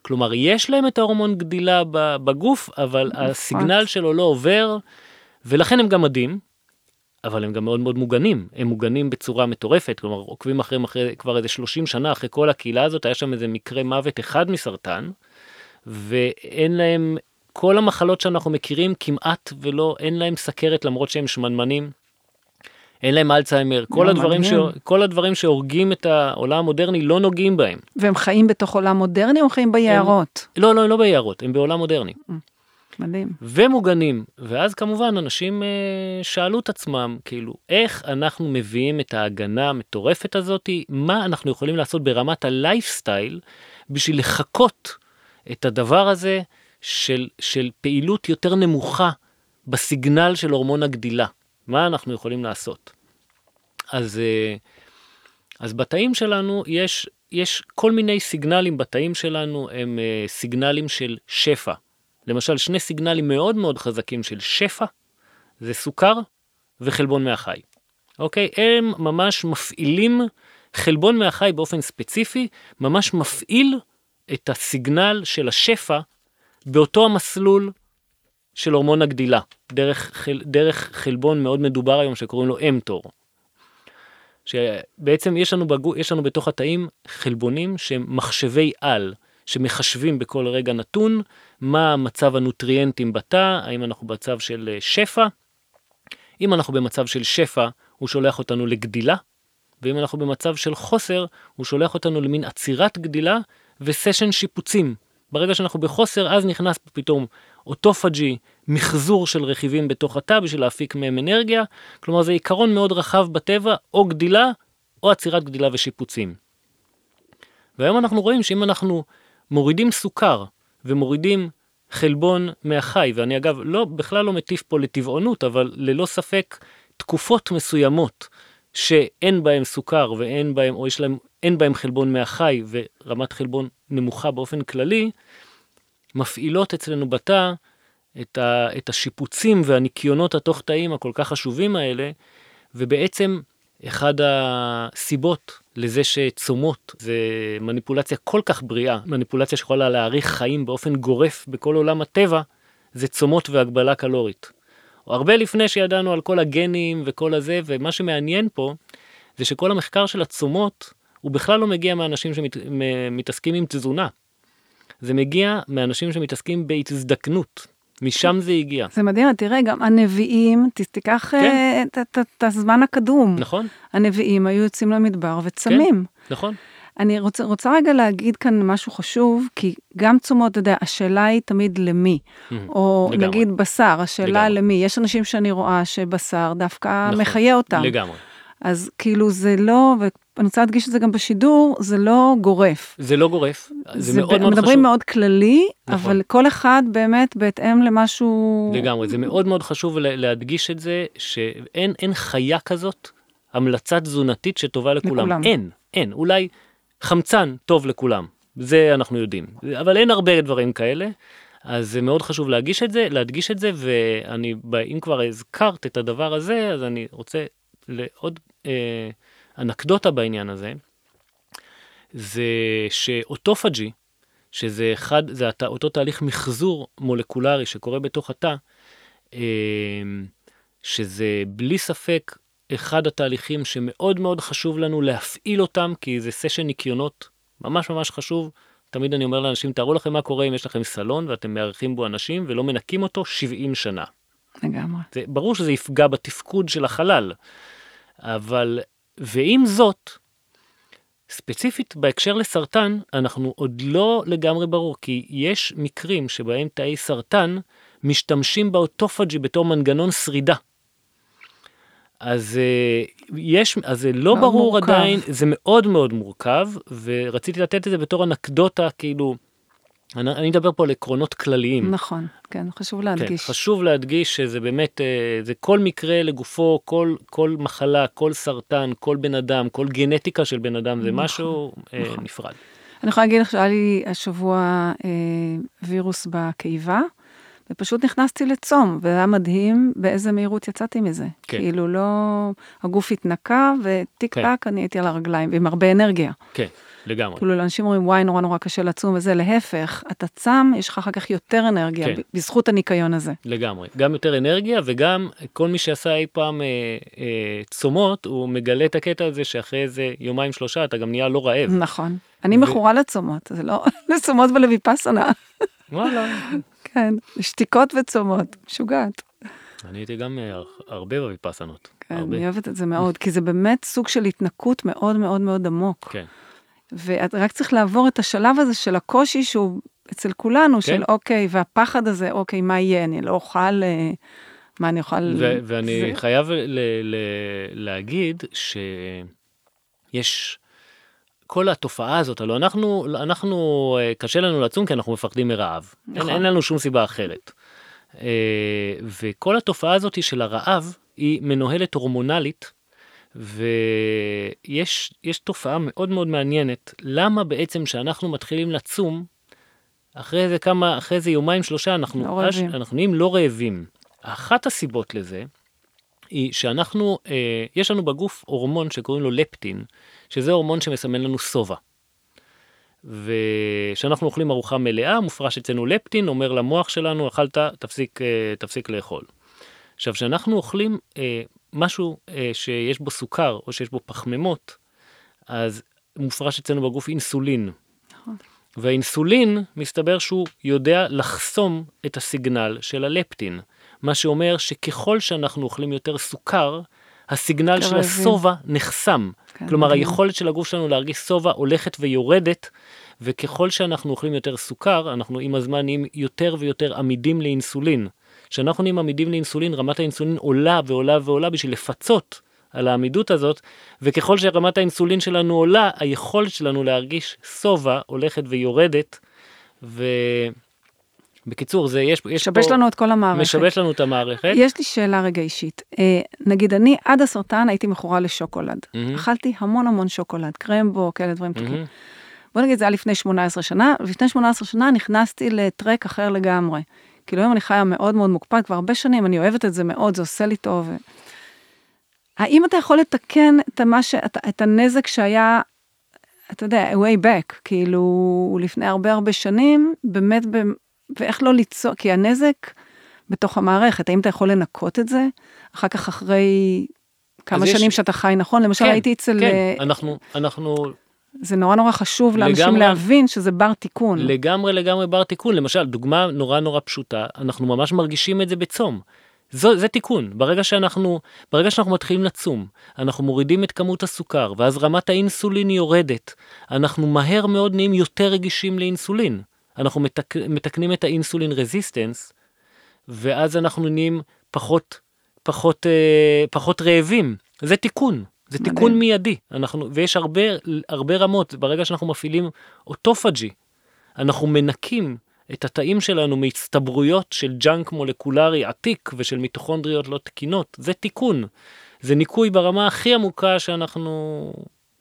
כלומר, יש להם את ההורמון גדילה בגוף, אבל הסיגנל שלו לא עובר, ולכן הם גם מדהים, אבל הם גם מאוד מאוד מוגנים, הם מוגנים בצורה מטורפת, כלומר עוקבים אחריהם אחרי כבר איזה 30 שנה אחרי כל הקהילה הזאת, היה שם איזה מקרה מוות אחד מסרטן, ואין להם כל המחלות שאנחנו מכירים כמעט ולא, אין להם סכרת למרות שהם שמנמנים. אין להם אלצהיימר, כל, לא, הדברים ש... כל הדברים שהורגים את העולם המודרני לא נוגעים בהם. והם חיים בתוך עולם מודרני או חיים ביערות? לא, לא, לא ביערות, הם בעולם מודרני. מדהים. ומוגנים. ואז כמובן אנשים אה, שאלו את עצמם, כאילו, איך אנחנו מביאים את ההגנה המטורפת הזאתי, מה אנחנו יכולים לעשות ברמת הלייפסטייל בשביל לחקות את הדבר הזה של, של פעילות יותר נמוכה בסיגנל של הורמון הגדילה. מה אנחנו יכולים לעשות? אז, אה, אז בתאים שלנו יש, יש כל מיני סיגנלים בתאים שלנו, הם אה, סיגנלים של שפע. למשל, שני סיגנלים מאוד מאוד חזקים של שפע, זה סוכר וחלבון מהחי. אוקיי? הם ממש מפעילים, חלבון מהחי באופן ספציפי, ממש מפעיל את הסיגנל של השפע באותו המסלול של הורמון הגדילה, דרך, חל, דרך חלבון מאוד מדובר היום שקוראים לו אמטור. שבעצם יש לנו, בגו, יש לנו בתוך התאים חלבונים שהם מחשבי על, שמחשבים בכל רגע נתון מה מצב הנוטריאנטים בתא, האם אנחנו במצב של אה, שפע. אם אנחנו במצב של שפע, הוא שולח אותנו לגדילה, ואם אנחנו במצב של חוסר, הוא שולח אותנו למין עצירת גדילה וסשן שיפוצים. ברגע שאנחנו בחוסר, אז נכנס פתאום אוטופג'י, מחזור של רכיבים בתוך התא בשביל להפיק מהם אנרגיה. כלומר, זה עיקרון מאוד רחב בטבע, או גדילה, או עצירת גדילה ושיפוצים. והיום אנחנו רואים שאם אנחנו מורידים סוכר ומורידים חלבון מהחי, ואני אגב לא, בכלל לא מטיף פה לטבעונות, אבל ללא ספק תקופות מסוימות שאין בהם סוכר ואין בהם, או יש להם, אין בהם חלבון מהחי ורמת חלבון נמוכה באופן כללי, מפעילות אצלנו בתא את, ה, את השיפוצים והניקיונות התוך תאים הכל כך חשובים האלה, ובעצם אחד הסיבות לזה שצומות זה מניפולציה כל כך בריאה, מניפולציה שיכולה להאריך חיים באופן גורף בכל עולם הטבע, זה צומות והגבלה קלורית. הרבה לפני שידענו על כל הגנים וכל הזה, ומה שמעניין פה זה שכל המחקר של הצומות הוא בכלל לא מגיע מאנשים שמתעסקים עם תזונה. זה מגיע מאנשים שמתעסקים בהזדקנות. משם זה הגיע. זה מדהים, תראה, גם הנביאים, תיקח כן. את הזמן הקדום. נכון. הנביאים היו יוצאים למדבר וצמים. כן, נכון. אני רוצה, רוצה רגע להגיד כאן משהו חשוב, כי גם תשומות, אתה יודע, השאלה היא תמיד למי. Mm-hmm, או לגמרי. נגיד בשר, השאלה לגמרי. למי. יש אנשים שאני רואה שבשר דווקא נכון, מחיה אותם. לגמרי. אז כאילו זה לא, ואני רוצה להדגיש את זה גם בשידור, זה לא גורף. זה לא גורף, זה, זה מאוד מאוד חשוב. מדברים מאוד כללי, נכון. אבל כל אחד באמת בהתאם למשהו... לגמרי, זה מאוד מאוד חשוב להדגיש את זה, שאין חיה כזאת, המלצה תזונתית שטובה לכולם. לכולם. אין, אין. אולי חמצן טוב לכולם, זה אנחנו יודעים. אבל אין הרבה דברים כאלה. אז זה מאוד חשוב להגיש את זה, להדגיש את זה, ואני, אם כבר הזכרת את הדבר הזה, אז אני רוצה לעוד אה, אנקדוטה בעניין הזה, זה שאוטופג'י, שזה אחד, זה הת, אותו תהליך מחזור מולקולרי שקורה בתוך התא, אה, שזה בלי ספק אחד התהליכים שמאוד מאוד חשוב לנו להפעיל אותם, כי זה סשן ניקיונות ממש ממש חשוב. תמיד אני אומר לאנשים, תארו לכם מה קורה אם יש לכם סלון ואתם מארחים בו אנשים ולא מנקים אותו 70 שנה. לגמרי. זה ברור שזה יפגע בתפקוד של החלל, אבל, ועם זאת, ספציפית בהקשר לסרטן, אנחנו עוד לא לגמרי ברור, כי יש מקרים שבהם תאי סרטן משתמשים באוטופג'י בתור מנגנון שרידה. אז אה, יש, אז זה לא ברור מורכב. עדיין, זה מאוד מאוד מורכב, ורציתי לתת את זה בתור אנקדוטה, כאילו, אני, אני אדבר פה על עקרונות כלליים. נכון, כן, חשוב להדגיש. כן, חשוב להדגיש שזה באמת, אה, זה כל מקרה לגופו, כל, כל מחלה, כל סרטן, כל בן אדם, כל גנטיקה של בן אדם, זה נכון, משהו אה, נכון. נפרד. אני יכולה להגיד לך שהיה לי השבוע אה, וירוס בקיבה. ופשוט נכנסתי לצום, וזה היה מדהים באיזה מהירות יצאתי מזה. כן. כאילו לא, הגוף התנקה, וטיק כן. טק אני הייתי על הרגליים, ועם הרבה אנרגיה. כן, לגמרי. כאילו לאנשים אומרים, וואי, נורא נורא קשה לצום וזה, להפך, אתה צם, יש לך אחר כך יותר אנרגיה, כן. בזכות הניקיון הזה. לגמרי, גם יותר אנרגיה, וגם כל מי שעשה אי פעם אה, אה, צומות, הוא מגלה את הקטע הזה שאחרי איזה יומיים שלושה אתה גם נהיה לא רעב. נכון. אני ו... מכורה לצומות, זה לא לצומות ולוויפסנה. וואלה. כן, שתיקות וצומות, משוגעת. אני הייתי גם אה, הרבה בוויפסנות. כן, הרבה. אני אוהבת את זה מאוד, כי זה באמת סוג של התנקות מאוד מאוד מאוד עמוק. כן. ורק צריך לעבור את השלב הזה של הקושי שהוא אצל כולנו, כן. של אוקיי, והפחד הזה, אוקיי, מה יהיה, אני לא אוכל, אה, מה אני אוכל... ו- ואני זה... חייב ל- ל- להגיד שיש... כל התופעה הזאת, הלוא אנחנו, אנחנו, אה, קשה לנו לצום כי אנחנו מפחדים מרעב. נכון. אין, אין לנו שום סיבה אחרת. אה, וכל התופעה הזאת של הרעב היא מנוהלת הורמונלית, ויש תופעה מאוד מאוד מעניינת, למה בעצם שאנחנו מתחילים לצום, אחרי איזה כמה, אחרי איזה יומיים שלושה אנחנו, לא אש, אנחנו נהיים לא רעבים. אחת הסיבות לזה היא שאנחנו, אה, יש לנו בגוף הורמון שקוראים לו לפטין, שזה הורמון שמסמן לנו שובע. וכשאנחנו אוכלים ארוחה מלאה, מופרש אצלנו לפטין, אומר למוח שלנו, אכלת, תפסיק, אה, תפסיק לאכול. עכשיו, כשאנחנו אוכלים אה, משהו אה, שיש בו סוכר או שיש בו פחמימות, אז מופרש אצלנו בגוף אינסולין. נכון. והאינסולין, מסתבר שהוא יודע לחסום את הסיגנל של הלפטין. מה שאומר שככל שאנחנו אוכלים יותר סוכר, הסיגנל של השובע נחסם. כן, כלומר, מדהים. היכולת של הגוף שלנו להרגיש שובע הולכת ויורדת, וככל שאנחנו אוכלים יותר סוכר, אנחנו עם הזמן נהיים יותר ויותר עמידים לאינסולין. כשאנחנו נהיים עמידים לאינסולין, רמת האינסולין עולה ועולה ועולה בשביל לפצות על העמידות הזאת, וככל שרמת האינסולין שלנו עולה, היכולת שלנו להרגיש שובע הולכת ויורדת, ו... בקיצור, זה יש, יש משבש לנו את כל המערכת. משבש לנו את המערכת. יש לי שאלה רגע אישית. אה, נגיד, אני עד הסרטן הייתי מכורה לשוקולד. Mm-hmm. אכלתי המון המון שוקולד, קרמבו, כאלה דברים. Mm-hmm. בוא נגיד, זה היה לפני 18 שנה, ולפני 18 שנה נכנסתי לטרק אחר לגמרי. כאילו היום אני חיה מאוד מאוד מוקפד, כבר הרבה שנים, אני אוהבת את זה מאוד, זה עושה לי טוב. האם אתה יכול לתקן את, המש... את, את הנזק שהיה, אתה יודע, way back, כאילו, לפני הרבה הרבה שנים, באמת ואיך לא ליצור, כי הנזק בתוך המערכת, האם אתה יכול לנקות את זה? אחר כך אחרי כמה שנים יש... שאתה חי נכון? למשל כן, הייתי אצל... כן, uh, אנחנו, אנחנו... זה נורא נורא חשוב לאנשים לגמרי, להבין שזה בר תיקון. לגמרי לגמרי בר תיקון. למשל, דוגמה נורא נורא פשוטה, אנחנו ממש מרגישים את זה בצום. זו, זה תיקון, ברגע שאנחנו, ברגע שאנחנו מתחילים לצום, אנחנו מורידים את כמות הסוכר, ואז רמת האינסולין יורדת, אנחנו מהר מאוד נהיים יותר רגישים לאינסולין. אנחנו מתק... מתקנים את האינסולין רזיסטנס, ואז אנחנו נהיים פחות, פחות, אה, פחות רעבים. זה תיקון, זה מדהים. תיקון מיידי. אנחנו, ויש הרבה, הרבה רמות, ברגע שאנחנו מפעילים autophagy, אנחנו מנקים את התאים שלנו מהצטברויות של junk מולקולרי עתיק ושל מיטוכונדריות לא תקינות. זה תיקון. זה ניקוי ברמה הכי עמוקה שאנחנו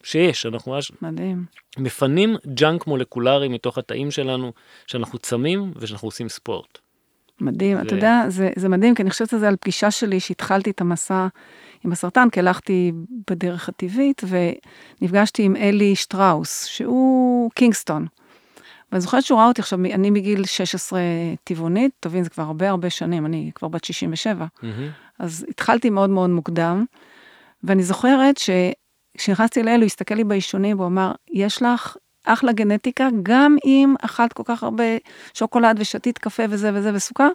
שיש, אנחנו ממש מדהים. מפנים junk מולקולרי מתוך התאים שלנו, שאנחנו צמים ושאנחנו עושים ספורט. מדהים, זה... אתה יודע, זה, זה מדהים, כי אני חושבת על זה על פגישה שלי שהתחלתי את המסע עם הסרטן, כי הלכתי בדרך הטבעית, ונפגשתי עם אלי שטראוס, שהוא קינגסטון. ואני זוכרת שהוא ראה אותי עכשיו, אני מגיל 16 טבעונית, תבין, זה כבר הרבה הרבה שנים, אני כבר בת 67. Mm-hmm. אז התחלתי מאוד מאוד מוקדם, ואני זוכרת ש... כשנכנסתי לאלו, הוא הסתכל לי בעישונים והוא אמר, יש לך אחלה גנטיקה, גם אם אכלת כל כך הרבה שוקולד ושתית קפה וזה וזה וסוכר,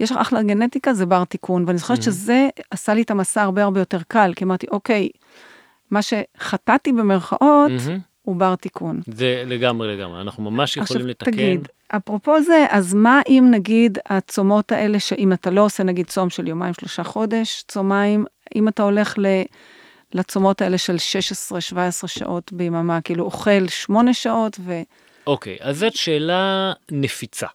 יש לך אחלה גנטיקה, זה בר תיקון. ואני זוכרת mm-hmm. שזה עשה לי את המסע הרבה הרבה יותר קל, כי אמרתי, אוקיי, מה שחטאתי במרכאות, mm-hmm. הוא בר תיקון. זה לגמרי לגמרי, אנחנו ממש יכולים לתקן. עכשיו תגיד, אפרופו זה, אז מה אם נגיד הצומות האלה, שאם אתה לא עושה נגיד צום של יומיים שלושה חודש, צומיים, אם אתה הולך ל... לצומות האלה של 16-17 שעות ביממה, כאילו אוכל 8 שעות ו... אוקיי, okay, אז זאת שאלה נפיצה.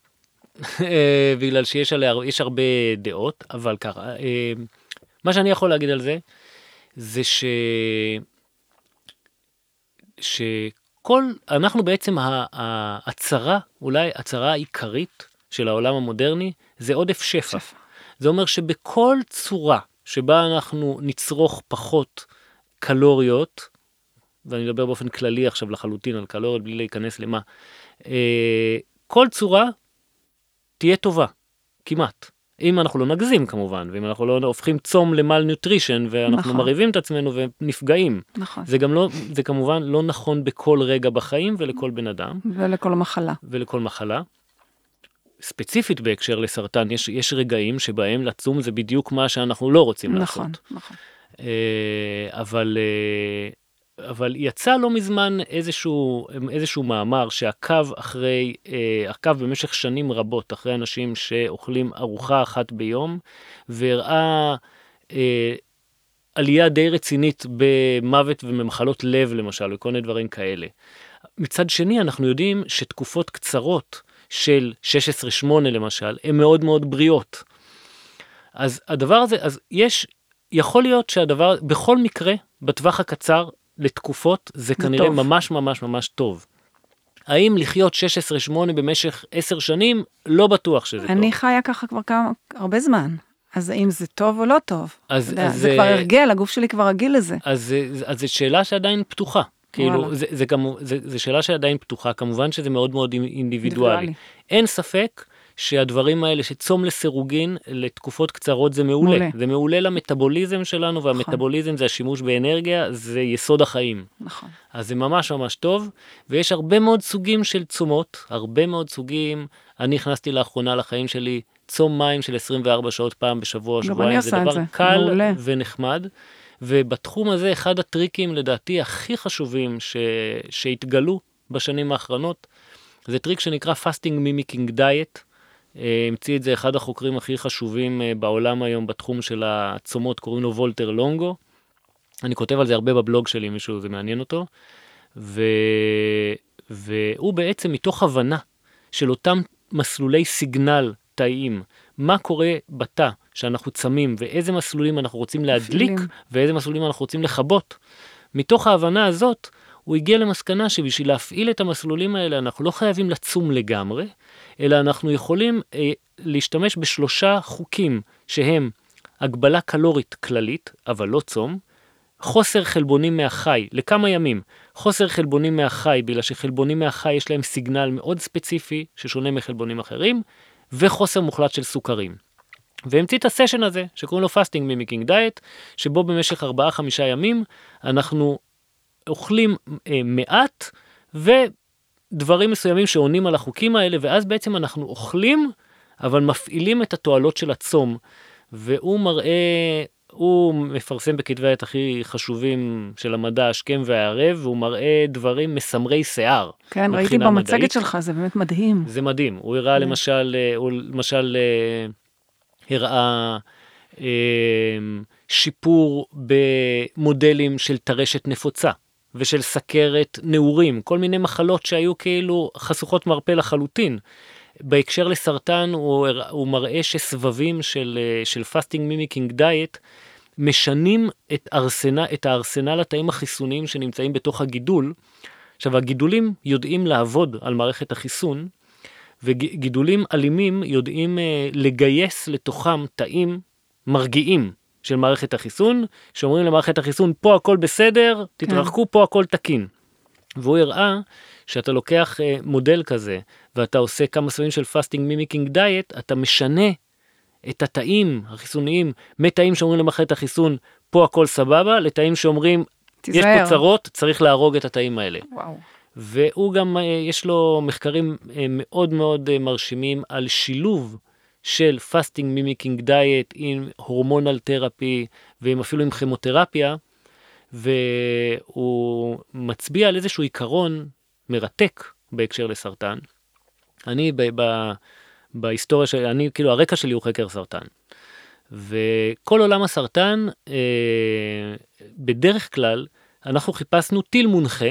אה, בגלל שיש עליה, יש הרבה דעות, אבל ככה, אה, מה שאני יכול להגיד על זה, זה ש... שכל, אנחנו בעצם ההצהרה, אולי הצהרה העיקרית של העולם המודרני, זה עודף שפע. שפע. זה אומר שבכל צורה שבה אנחנו נצרוך פחות קלוריות, ואני מדבר באופן כללי עכשיו לחלוטין על קלוריות בלי להיכנס למה, אה, כל צורה תהיה טובה, כמעט. אם אנחנו לא נגזים כמובן, ואם אנחנו לא הופכים צום ל malnutrition, ואנחנו נכון. מרעיבים את עצמנו ונפגעים. נכון. זה גם לא, זה כמובן לא נכון בכל רגע בחיים ולכל בן אדם. ולכל מחלה. ולכל מחלה. ספציפית בהקשר לסרטן, יש, יש רגעים שבהם לצום זה בדיוק מה שאנחנו לא רוצים נכון, לעשות. נכון. אה, אבל, אה, אבל יצא לא מזמן איזשהו, איזשהו מאמר שעקב אחרי, אה, עקב במשך שנים רבות אחרי אנשים שאוכלים ארוחה אחת ביום, והראה עלייה די רצינית במוות ובמחלות לב למשל, וכל מיני דברים כאלה. מצד שני, אנחנו יודעים שתקופות קצרות של 16-8 למשל, הן מאוד מאוד בריאות. אז הדבר הזה, אז יש, יכול להיות שהדבר, בכל מקרה, בטווח הקצר, לתקופות, זה כנראה טוב. ממש ממש ממש טוב. האם לחיות 16-8 במשך 10 שנים? לא בטוח שזה אני טוב. אני חיה ככה כבר כמה, הרבה זמן. אז האם זה טוב או לא טוב? אז, יודע, אז זה כבר הרגל, הגוף שלי כבר רגיל לזה. אז, אז זו שאלה שעדיין פתוחה. כאילו, זה, זה, גם, זה, זה שאלה שעדיין פתוחה, כמובן שזה מאוד מאוד אינדיבידואלי. אין ספק שהדברים האלה, שצום לסירוגין לתקופות קצרות זה מעולה. מעולה. זה מעולה למטאבוליזם שלנו, נכון. והמטאבוליזם נכון. זה השימוש באנרגיה, זה יסוד החיים. נכון. אז זה ממש ממש טוב, ויש הרבה מאוד סוגים של צומות, הרבה מאוד סוגים. אני הכנסתי לאחרונה לחיים שלי צום מים של 24 שעות פעם בשבוע, שבועיים, זה דבר זה. קל מעולה. ונחמד. ובתחום הזה אחד הטריקים לדעתי הכי חשובים ש... שהתגלו בשנים האחרונות, זה טריק שנקרא Fasting Mimicking Diet. אה, המציא את זה אחד החוקרים הכי חשובים אה, בעולם היום בתחום של הצומות, קוראים לו וולטר לונגו. אני כותב על זה הרבה בבלוג שלי, אם מישהו זה מעניין אותו. ו... והוא בעצם מתוך הבנה של אותם מסלולי signal תאיים, מה קורה בתא שאנחנו צמים ואיזה מסלולים אנחנו רוצים להדליק מפעילים. ואיזה מסלולים אנחנו רוצים לכבות. מתוך ההבנה הזאת, הוא הגיע למסקנה שבשביל להפעיל את המסלולים האלה אנחנו לא חייבים לצום לגמרי, אלא אנחנו יכולים אה, להשתמש בשלושה חוקים שהם הגבלה קלורית כללית, אבל לא צום, חוסר חלבונים מהחי לכמה ימים, חוסר חלבונים מהחי בגלל שחלבונים מהחי יש להם סיגנל מאוד ספציפי ששונה מחלבונים אחרים, וחוסר מוחלט של סוכרים. והמציא את הסשן הזה שקוראים לו fasting mimicking diet, שבו במשך 4-5 ימים אנחנו אוכלים אה, מעט ודברים מסוימים שעונים על החוקים האלה, ואז בעצם אנחנו אוכלים, אבל מפעילים את התועלות של הצום. והוא מראה, הוא מפרסם בכתבי העת הכי חשובים של המדע השכם והערב, והוא מראה דברים מסמרי שיער. כן, ראיתי במצגת מדעית. שלך, זה באמת מדהים. זה מדהים. הוא הראה כן. למשל, אה, הוא למשל אה, הראה אה, שיפור במודלים של טרשת נפוצה. ושל סכרת נעורים, כל מיני מחלות שהיו כאילו חשוכות מרפא לחלוטין. בהקשר לסרטן הוא, הוא מראה שסבבים של, של fasting mimicking diet משנים את, ארסנ, את ארסנל התאים החיסוניים שנמצאים בתוך הגידול. עכשיו הגידולים יודעים לעבוד על מערכת החיסון וגידולים אלימים יודעים אה, לגייס לתוכם תאים מרגיעים של מערכת החיסון, שאומרים למערכת החיסון פה הכל בסדר, תתרחקו, כן. פה הכל תקין. והוא הראה שאתה לוקח אה, מודל כזה ואתה עושה כמה סבבים של fasting mimicking diet, אתה משנה את התאים החיסוניים מתאים שאומרים למערכת החיסון פה הכל סבבה, לתאים שאומרים תיזהר. יש פה צרות, צריך להרוג את התאים האלה. וואו. והוא גם, אה, יש לו מחקרים אה, מאוד מאוד מרשימים על שילוב של fasting mimicking diet עם hormonal therapy ועם אפילו עם כימותרפיה, והוא מצביע על איזשהו עיקרון מרתק בהקשר לסרטן. אני ב, ב, בהיסטוריה שלי, אני כאילו הרקע שלי הוא חקר סרטן. וכל עולם הסרטן, אה, בדרך כלל, אנחנו חיפשנו טיל מונחה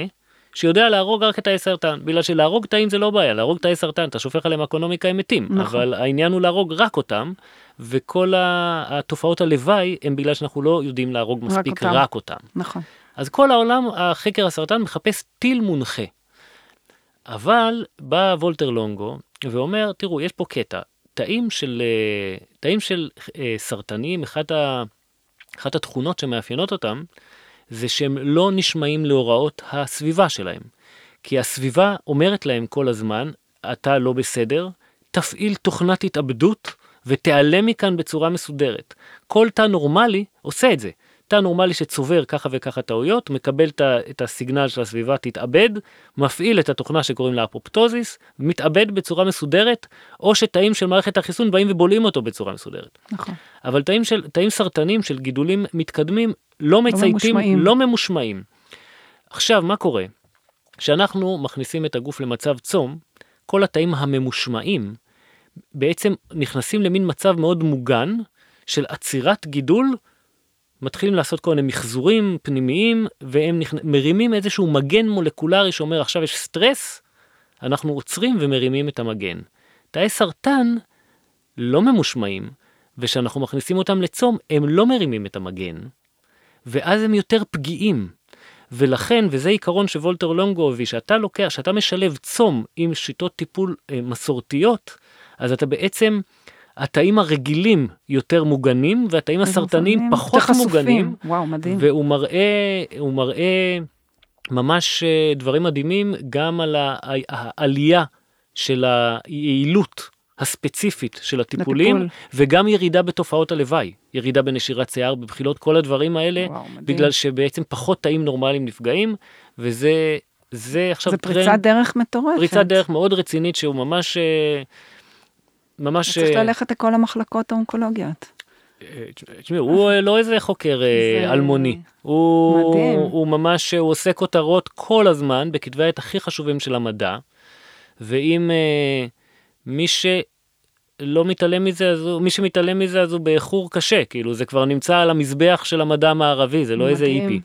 שיודע להרוג רק את תאי סרטן, בגלל שלהרוג תאים זה לא בעיה, להרוג תאי סרטן, אתה שופך עליהם אקונומיקה הם מתים, נכון. אבל העניין הוא להרוג רק אותם, וכל התופעות הלוואי הם בגלל שאנחנו לא יודעים להרוג מספיק רק אותם. רק אותם. נכון. אז כל העולם, החקר הסרטן מחפש טיל מונחה. אבל בא וולטר לונגו ואומר, תראו, יש פה קטע, תאים של, אה, תאים של אה, סרטנים, אחת, ה, אחת התכונות שמאפיינות אותם, זה שהם לא נשמעים להוראות הסביבה שלהם. כי הסביבה אומרת להם כל הזמן, אתה לא בסדר, תפעיל תוכנת התאבדות ותיעלם מכאן בצורה מסודרת. כל תא נורמלי עושה את זה. תא נורמלי שצובר ככה וככה טעויות, מקבל את הסיגנל של הסביבה, תתאבד, מפעיל את התוכנה שקוראים לה אפופטוזיס, מתאבד בצורה מסודרת, או שתאים של מערכת החיסון באים ובולעים אותו בצורה מסודרת. נכון. אבל תאים, של, תאים סרטנים של גידולים מתקדמים לא מצייתים, לא ממושמעים. לא ממושמעים. עכשיו, מה קורה? כשאנחנו מכניסים את הגוף למצב צום, כל התאים הממושמעים בעצם נכנסים למין מצב מאוד מוגן של עצירת גידול מתחילים לעשות כל מיני מחזורים פנימיים והם נכ... מרימים איזשהו מגן מולקולרי שאומר עכשיו יש סטרס, אנחנו עוצרים ומרימים את המגן. תאי סרטן לא ממושמעים, וכשאנחנו מכניסים אותם לצום הם לא מרימים את המגן, ואז הם יותר פגיעים. ולכן, וזה עיקרון שוולטר לונגו הביא, שאתה לוקח, שאתה משלב צום עם שיטות טיפול אה, מסורתיות, אז אתה בעצם התאים הרגילים יותר מוגנים והתאים הסרטניים פחות מוגנים. וואו, מדהים. והוא מראה, הוא מראה ממש אה, דברים מדהימים גם על העלייה של היעילות הספציפית של הטיפולים, לטיפול. וגם ירידה בתופעות הלוואי, ירידה בנשירת שיער, בבחילות, כל הדברים האלה, וואו, בגלל שבעצם פחות תאים נורמליים נפגעים, וזה זה עכשיו זה טרנד. פריצת דרך מטורפת. פריצת דרך מאוד רצינית שהוא ממש... ממש... צריך אה, ללכת לכל המחלקות האונקולוגיות. אה, תשמעו, הוא אה, לא איזה חוקר אלמוני. הוא. הוא ממש, הוא עושה כותרות כל הזמן בכתבי העת הכי חשובים של המדע. ואם מי שלא מתעלם מזה, אז הוא, מי שמתעלם מזה אז הוא באיחור קשה, כאילו זה כבר נמצא על המזבח של המדע המערבי, זה לא מדהים, איזה איפי.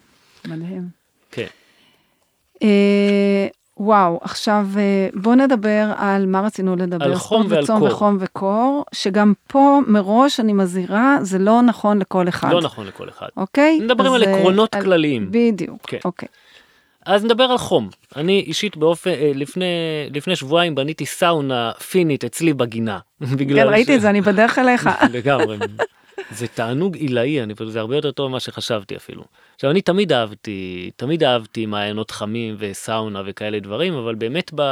מדהים. כן. וואו, עכשיו אה, בוא נדבר על מה רצינו לדבר. על חום ועל קור. וחום וקור, שגם פה מראש אני מזהירה, זה לא נכון לכל אחד. לא נכון לכל אחד. אוקיי? מדברים על אה, עקרונות על... כלליים. בדיוק, כן. אוקיי. אז נדבר על חום. אני אישית באופן, אה, לפני, לפני שבועיים בניתי סאונה פינית אצלי בגינה. כן, ראיתי ש... את זה, אני בדרך אליך. לגמרי. זה תענוג עילאי, אני, זה הרבה יותר טוב ממה שחשבתי אפילו. עכשיו אני תמיד אהבתי, תמיד אהבתי מעיינות חמים וסאונה וכאלה דברים, אבל באמת ב...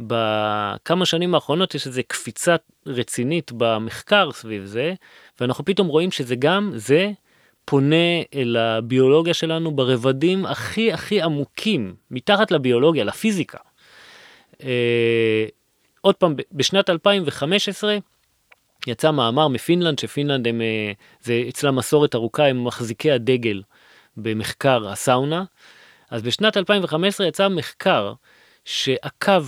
בכמה שנים האחרונות יש איזו קפיצה רצינית במחקר סביב זה, ואנחנו פתאום רואים שזה גם, זה פונה אל הביולוגיה שלנו ברבדים הכי הכי עמוקים, מתחת לביולוגיה, לפיזיקה. אה, עוד פעם, בשנת 2015, יצא מאמר מפינלנד, שפינלנד הם, אה, זה אצלם מסורת ארוכה, הם מחזיקי הדגל במחקר הסאונה. אז בשנת 2015 יצא מחקר שעקב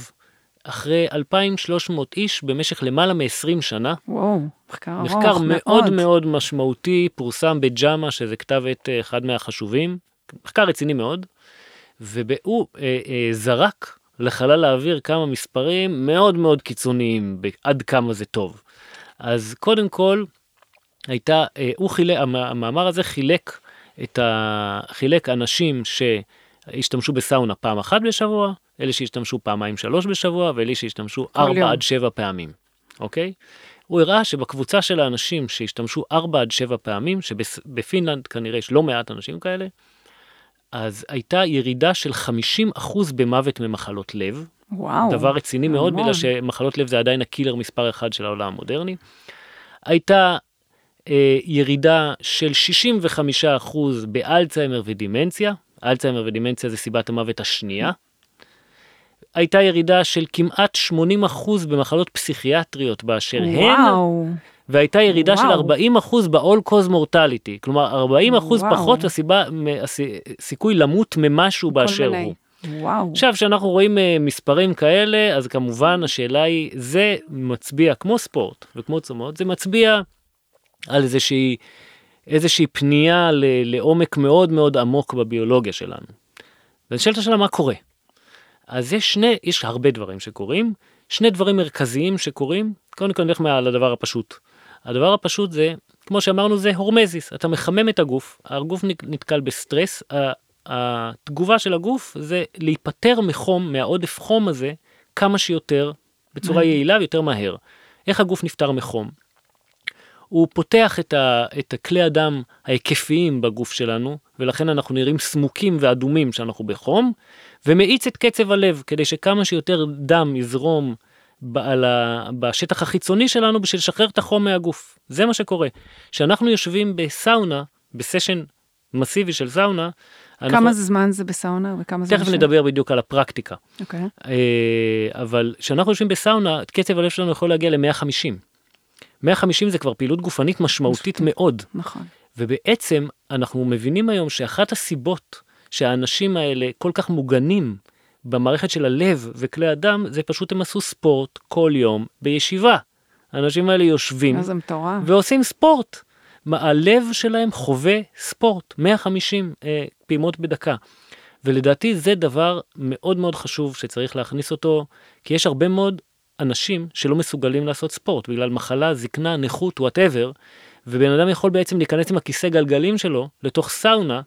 אחרי 2,300 איש במשך למעלה מ-20 שנה. וואו, מחקר ארוך מאוד. מחקר מאוד מאוד משמעותי, פורסם בג'אמה, שזה כתב עת אה, אחד מהחשובים, מחקר רציני מאוד, והוא אה, אה, זרק לחלל האוויר כמה מספרים מאוד מאוד קיצוניים, עד כמה זה טוב. אז קודם כל, הייתה, אה, הוא חילק, המאמר הזה חילק את ה... חילק אנשים שהשתמשו בסאונה פעם אחת בשבוע, אלה שהשתמשו פעמיים שלוש בשבוע, ואלה שהשתמשו ארבע יום. עד שבע פעמים, אוקיי? הוא הראה שבקבוצה של האנשים שהשתמשו ארבע עד שבע פעמים, שבפינלנד כנראה יש לא מעט אנשים כאלה, אז הייתה ירידה של 50% במוות ממחלות לב, וואו. דבר רציני מאוד, המון. בגלל שמחלות לב זה עדיין הקילר מספר אחד של העולם המודרני. הייתה אה, ירידה של 65% באלצהיימר ודימנציה, אלצהיימר ודימנציה זה סיבת המוות השנייה. הייתה ירידה של כמעט 80% במחלות פסיכיאטריות באשר וואו. הן, והייתה ירידה וואו. של 40% ב-all cause mortality, כלומר 40% וואו. פחות הסיבה, הסיכוי למות ממשהו באשר מיני. הוא. וואו. עכשיו, כשאנחנו רואים uh, מספרים כאלה, אז כמובן השאלה היא, זה מצביע, כמו ספורט וכמו צומות, זה מצביע על איזושהי, איזושהי פנייה ל, לעומק מאוד מאוד עמוק בביולוגיה שלנו. ונשאלת השאלה מה קורה. אז יש שני, יש הרבה דברים שקורים, שני דברים מרכזיים שקורים, קודם כל נלך לדבר הפשוט. הדבר הפשוט זה, כמו שאמרנו, זה הורמזיס, אתה מחמם את הגוף, הגוף נתקל בסטרס, התגובה של הגוף זה להיפטר מחום, מהעודף חום הזה, כמה שיותר, בצורה יעילה ויותר מהר. איך הגוף נפטר מחום? הוא פותח את, ה, את הכלי הדם ההיקפיים בגוף שלנו, ולכן אנחנו נראים סמוקים ואדומים שאנחנו בחום, ומאיץ את קצב הלב, כדי שכמה שיותר דם יזרום בשטח החיצוני שלנו בשביל לשחרר את החום מהגוף. זה מה שקורה. כשאנחנו יושבים בסאונה, בסשן מסיבי של סאונה. כמה אנחנו... זמן זה בסאונה וכמה זמן? תכף נדבר בדיוק על הפרקטיקה. אוקיי. Okay. אה, אבל כשאנחנו יושבים בסאונה, קצב הלב שלנו יכול להגיע ל-150. 150 זה כבר פעילות גופנית משמעותית מאוד. נכון. ובעצם אנחנו מבינים היום שאחת הסיבות שהאנשים האלה כל כך מוגנים במערכת של הלב וכלי הדם, זה פשוט הם עשו ספורט כל יום בישיבה. האנשים האלה יושבים ועושים ספורט. הלב שלהם חווה ספורט, 150 אה, פעימות בדקה. ולדעתי זה דבר מאוד מאוד חשוב שצריך להכניס אותו, כי יש הרבה מאוד אנשים שלא מסוגלים לעשות ספורט בגלל מחלה, זקנה, נכות, וואטאבר, ובן אדם יכול בעצם להיכנס עם הכיסא גלגלים שלו לתוך סאונה,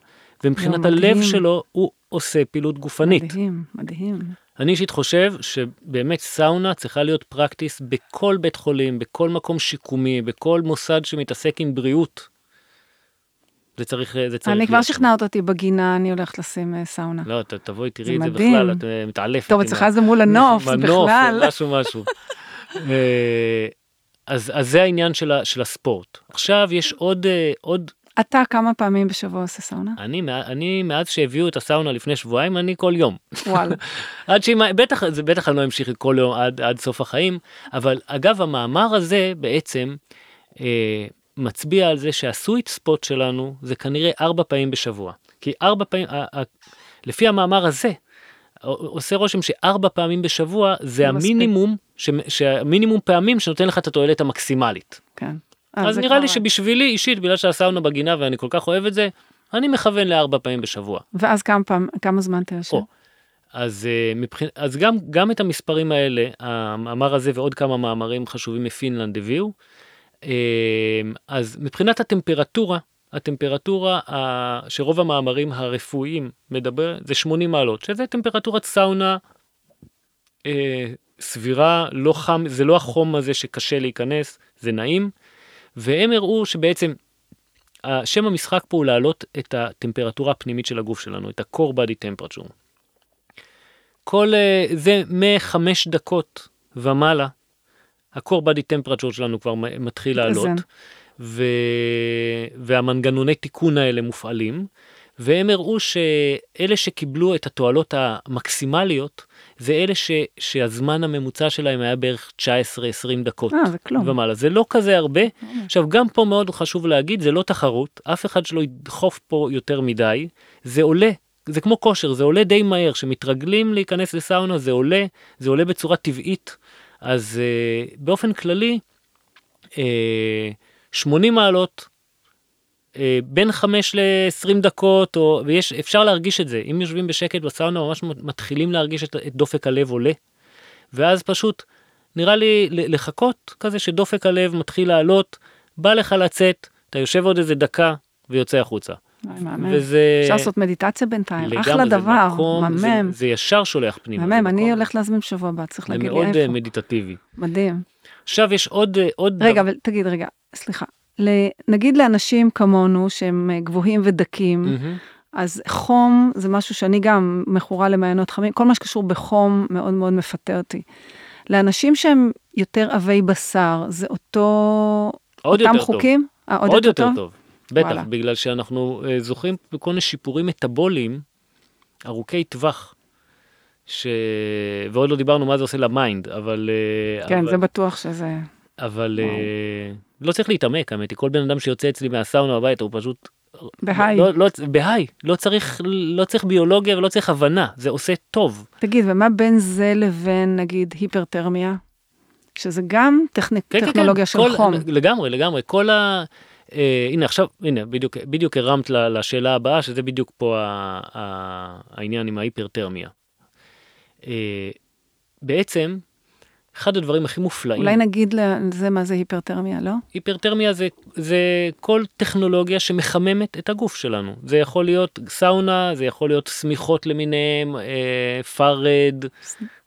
ומבחינת לא, הלב שלו הוא עושה פעילות גופנית. מדהים, מדהים. אני אישית חושב שבאמת סאונה צריכה להיות פרקטיס בכל בית חולים, בכל מקום שיקומי, בכל מוסד שמתעסק עם בריאות. זה צריך, זה צריך אני כבר שכנעת אותי בגינה, אני הולכת לשים אה, סאונה. לא, ת, תבואי, תראי את זה בכלל, את אה, מתעלפת. טוב, אצלך זה מול הנוף, בכלל. מנוף, משהו משהו. אה, אז, אז זה העניין של, ה, של הספורט. עכשיו יש עוד, עוד אתה כמה פעמים בשבוע עושה סאונה? אני, אני מאז שהביאו את הסאונה לפני שבועיים, אני כל יום. וואלה. עד שהיא, בטח, זה בטח אני לא אמשיך כל יום עד, עד סוף החיים, אבל אגב, המאמר הזה בעצם אה, מצביע על זה שהסוויט ספוט שלנו זה כנראה ארבע פעמים בשבוע. כי ארבע פעמים, לפי המאמר הזה, עושה רושם שארבע פעמים בשבוע זה המינימום, ש, שהמינימום פעמים שנותן לך את התועלת המקסימלית. כן. אה, אז נראה לי שבשבילי אישית, בגלל שהסאונה בגינה ואני כל כך אוהב את זה, אני מכוון לארבע פעמים בשבוע. ואז כמה פעם, כמה זמן אתה יושב? אז, אה, מבחינ... אז גם, גם את המספרים האלה, המאמר הזה ועוד כמה מאמרים חשובים מפינלנד הביאו. אה, אז מבחינת הטמפרטורה, הטמפרטורה שרוב המאמרים הרפואיים מדבר זה 80 מעלות, שזה טמפרטורת סאונה אה, סבירה, לא חם, זה לא החום הזה שקשה להיכנס, זה נעים. והם הראו שבעצם שם המשחק פה הוא להעלות את הטמפרטורה הפנימית של הגוף שלנו, את ה-core body temperature. כל אה, זה מחמש דקות ומעלה, ה-core body temperature שלנו כבר מתחיל לעלות, ו... והמנגנוני תיקון האלה מופעלים, והם הראו שאלה שקיבלו את התועלות המקסימליות, זה אלה ש, שהזמן הממוצע שלהם היה בערך 19-20 דקות. אה, זה כלום. ומעלה. זה לא כזה הרבה. אה. עכשיו, גם פה מאוד חשוב להגיד, זה לא תחרות, אף אחד שלא ידחוף פה יותר מדי, זה עולה. זה כמו כושר, זה עולה די מהר, כשמתרגלים להיכנס לסאונה זה עולה, זה עולה בצורה טבעית. אז uh, באופן כללי, אה, 80 מעלות, אה, בין 5 ל-20 דקות, או, ויש, אפשר להרגיש את זה. אם יושבים בשקט בסאונה, ממש מתחילים להרגיש את, את דופק הלב עולה. ואז פשוט, נראה לי לחכות כזה שדופק הלב מתחיל לעלות, בא לך לצאת, אתה יושב עוד איזה דקה ויוצא החוצה. וזה... אפשר לעשות מדיטציה בינתיים, אחלה דבר, מהמם. זה, ישר שולח פנימה. מהמם, אני הולך להזמין בשבוע הבא, צריך להגיד לי איפה. זה מאוד מדיטטיבי. מדהים. עכשיו יש עוד... עוד רגע, אבל תגיד, רגע, סליחה. נגיד לאנשים כמונו שהם אה, גבוהים ודקים. אז חום זה משהו שאני גם מכורה למעיינות חמים, כל מה שקשור בחום מאוד מאוד מפתה אותי. לאנשים שהם יותר עבי בשר, זה אותו, עוד אותם יותר חוקים? טוב. אה, אה, עוד, עוד יותר טוב? טוב. בטח, וואלה. בגלל שאנחנו אה, זוכים בכל מיני שיפורים מטאבוליים ארוכי טווח. ש... ועוד לא דיברנו מה זה עושה ל mind, אבל... כן, אבל... זה בטוח שזה... אבל אה, לא צריך להתעמק, האמת היא, כל בן אדם שיוצא אצלי מהסאונה הביתה הוא פשוט... ב high. לא, לא, ב high, לא צריך, לא צריך ביולוגיה ולא צריך הבנה, זה עושה טוב. תגיד, ומה בין זה לבין נגיד היפרתרמיה? שזה גם טכנ... כן, טכנולוגיה כן, כן. של כל, חום. לגמרי, לגמרי, כל ה... אה, הנה עכשיו, הנה, בדיוק, בדיוק הרמת לשאלה הבאה, שזה בדיוק פה ה, ה, העניין עם ההיפרתרמיה. אה, בעצם, אחד הדברים הכי מופלאים. אולי נגיד לזה מה זה היפרתרמיה, לא? היפרתרמיה זה, זה כל טכנולוגיה שמחממת את הגוף שלנו. זה יכול להיות סאונה, זה יכול להיות שמיכות למיניהם, אה, פארד,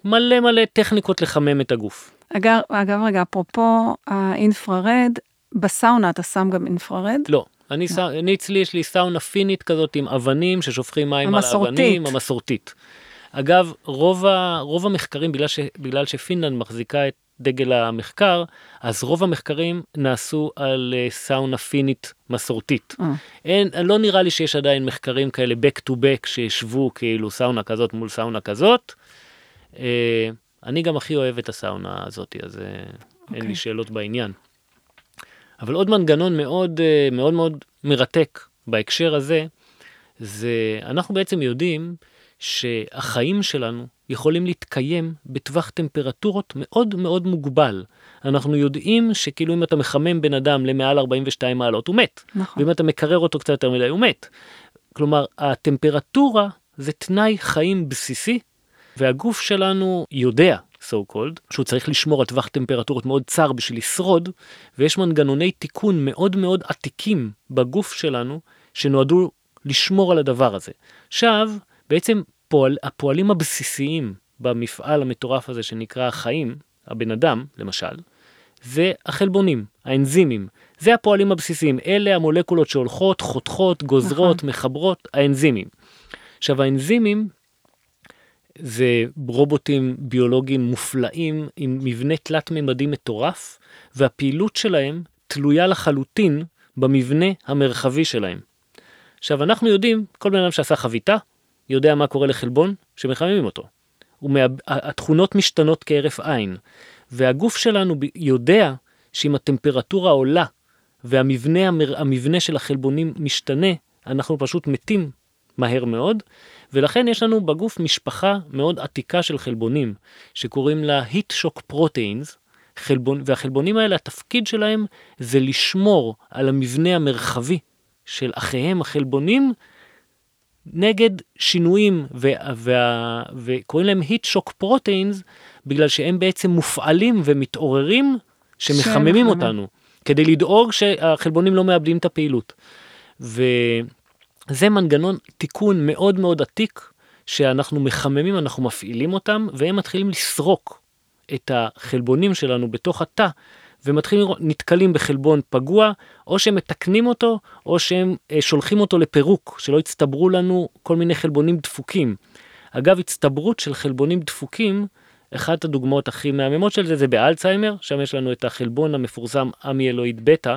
מלא מלא טכניקות לחמם את הגוף. אגב, אגב רגע, אפרופו האינפרארד, בסאונה אתה שם גם אינפרארד? לא. אני, לא. אני אצלי יש לי סאונה פינית כזאת עם אבנים ששופכים מים המסורתית. על האבנים, המסורתית. אגב, רוב, ה, רוב המחקרים, בגלל, ש, בגלל שפינלנד מחזיקה את דגל המחקר, אז רוב המחקרים נעשו על uh, סאונה פינית מסורתית. Mm. אין, לא נראה לי שיש עדיין מחקרים כאלה back to back שישבו כאילו סאונה כזאת מול סאונה כזאת. Uh, אני גם הכי אוהב את הסאונה הזאת, אז okay. אין לי אוקיי. שאלות בעניין. אבל עוד מנגנון מאוד uh, מאוד מאוד מרתק בהקשר הזה, זה אנחנו בעצם יודעים שהחיים שלנו יכולים להתקיים בטווח טמפרטורות מאוד מאוד מוגבל. אנחנו יודעים שכאילו אם אתה מחמם בן אדם למעל 42 מעלות הוא מת. נכון. ואם אתה מקרר אותו קצת יותר מדי הוא מת. כלומר הטמפרטורה זה תנאי חיים בסיסי והגוף שלנו יודע so called שהוא צריך לשמור על טווח טמפרטורות מאוד צר בשביל לשרוד ויש מנגנוני תיקון מאוד מאוד עתיקים בגוף שלנו שנועדו לשמור על הדבר הזה. עכשיו בעצם הפועל, הפועלים הבסיסיים במפעל המטורף הזה שנקרא החיים, הבן אדם למשל, זה החלבונים, האנזימים. זה הפועלים הבסיסיים, אלה המולקולות שהולכות, חותכות, גוזרות, נכון. מחברות, האנזימים. עכשיו האנזימים זה רובוטים ביולוגיים מופלאים עם מבנה תלת-ממדי מטורף, והפעילות שלהם תלויה לחלוטין במבנה המרחבי שלהם. עכשיו אנחנו יודעים, כל בן אדם שעשה חביתה, יודע מה קורה לחלבון שמחממים אותו. ומאב... התכונות משתנות כהרף עין, והגוף שלנו יודע שאם הטמפרטורה עולה והמבנה המר... המבנה של החלבונים משתנה, אנחנו פשוט מתים מהר מאוד, ולכן יש לנו בגוף משפחה מאוד עתיקה של חלבונים, שקוראים לה heat shock proteins, חלבון, והחלבונים האלה, התפקיד שלהם זה לשמור על המבנה המרחבי של אחיהם החלבונים נגד שינויים ו- וה- וקוראים להם heat shock proteins בגלל שהם בעצם מופעלים ומתעוררים שמחממים אותנו כדי לדאוג שהחלבונים לא מאבדים את הפעילות. וזה מנגנון תיקון מאוד מאוד עתיק שאנחנו מחממים אנחנו מפעילים אותם והם מתחילים לסרוק את החלבונים שלנו בתוך התא ומתחילים לראות, נתקלים בחלבון פגוע, או שהם מתקנים אותו, או שהם אה, שולחים אותו לפירוק, שלא יצטברו לנו כל מיני חלבונים דפוקים. אגב, הצטברות של חלבונים דפוקים, אחת הדוגמאות הכי מהממות של זה זה באלצהיימר, שם יש לנו את החלבון המפורסם אמיאלואיד בטא,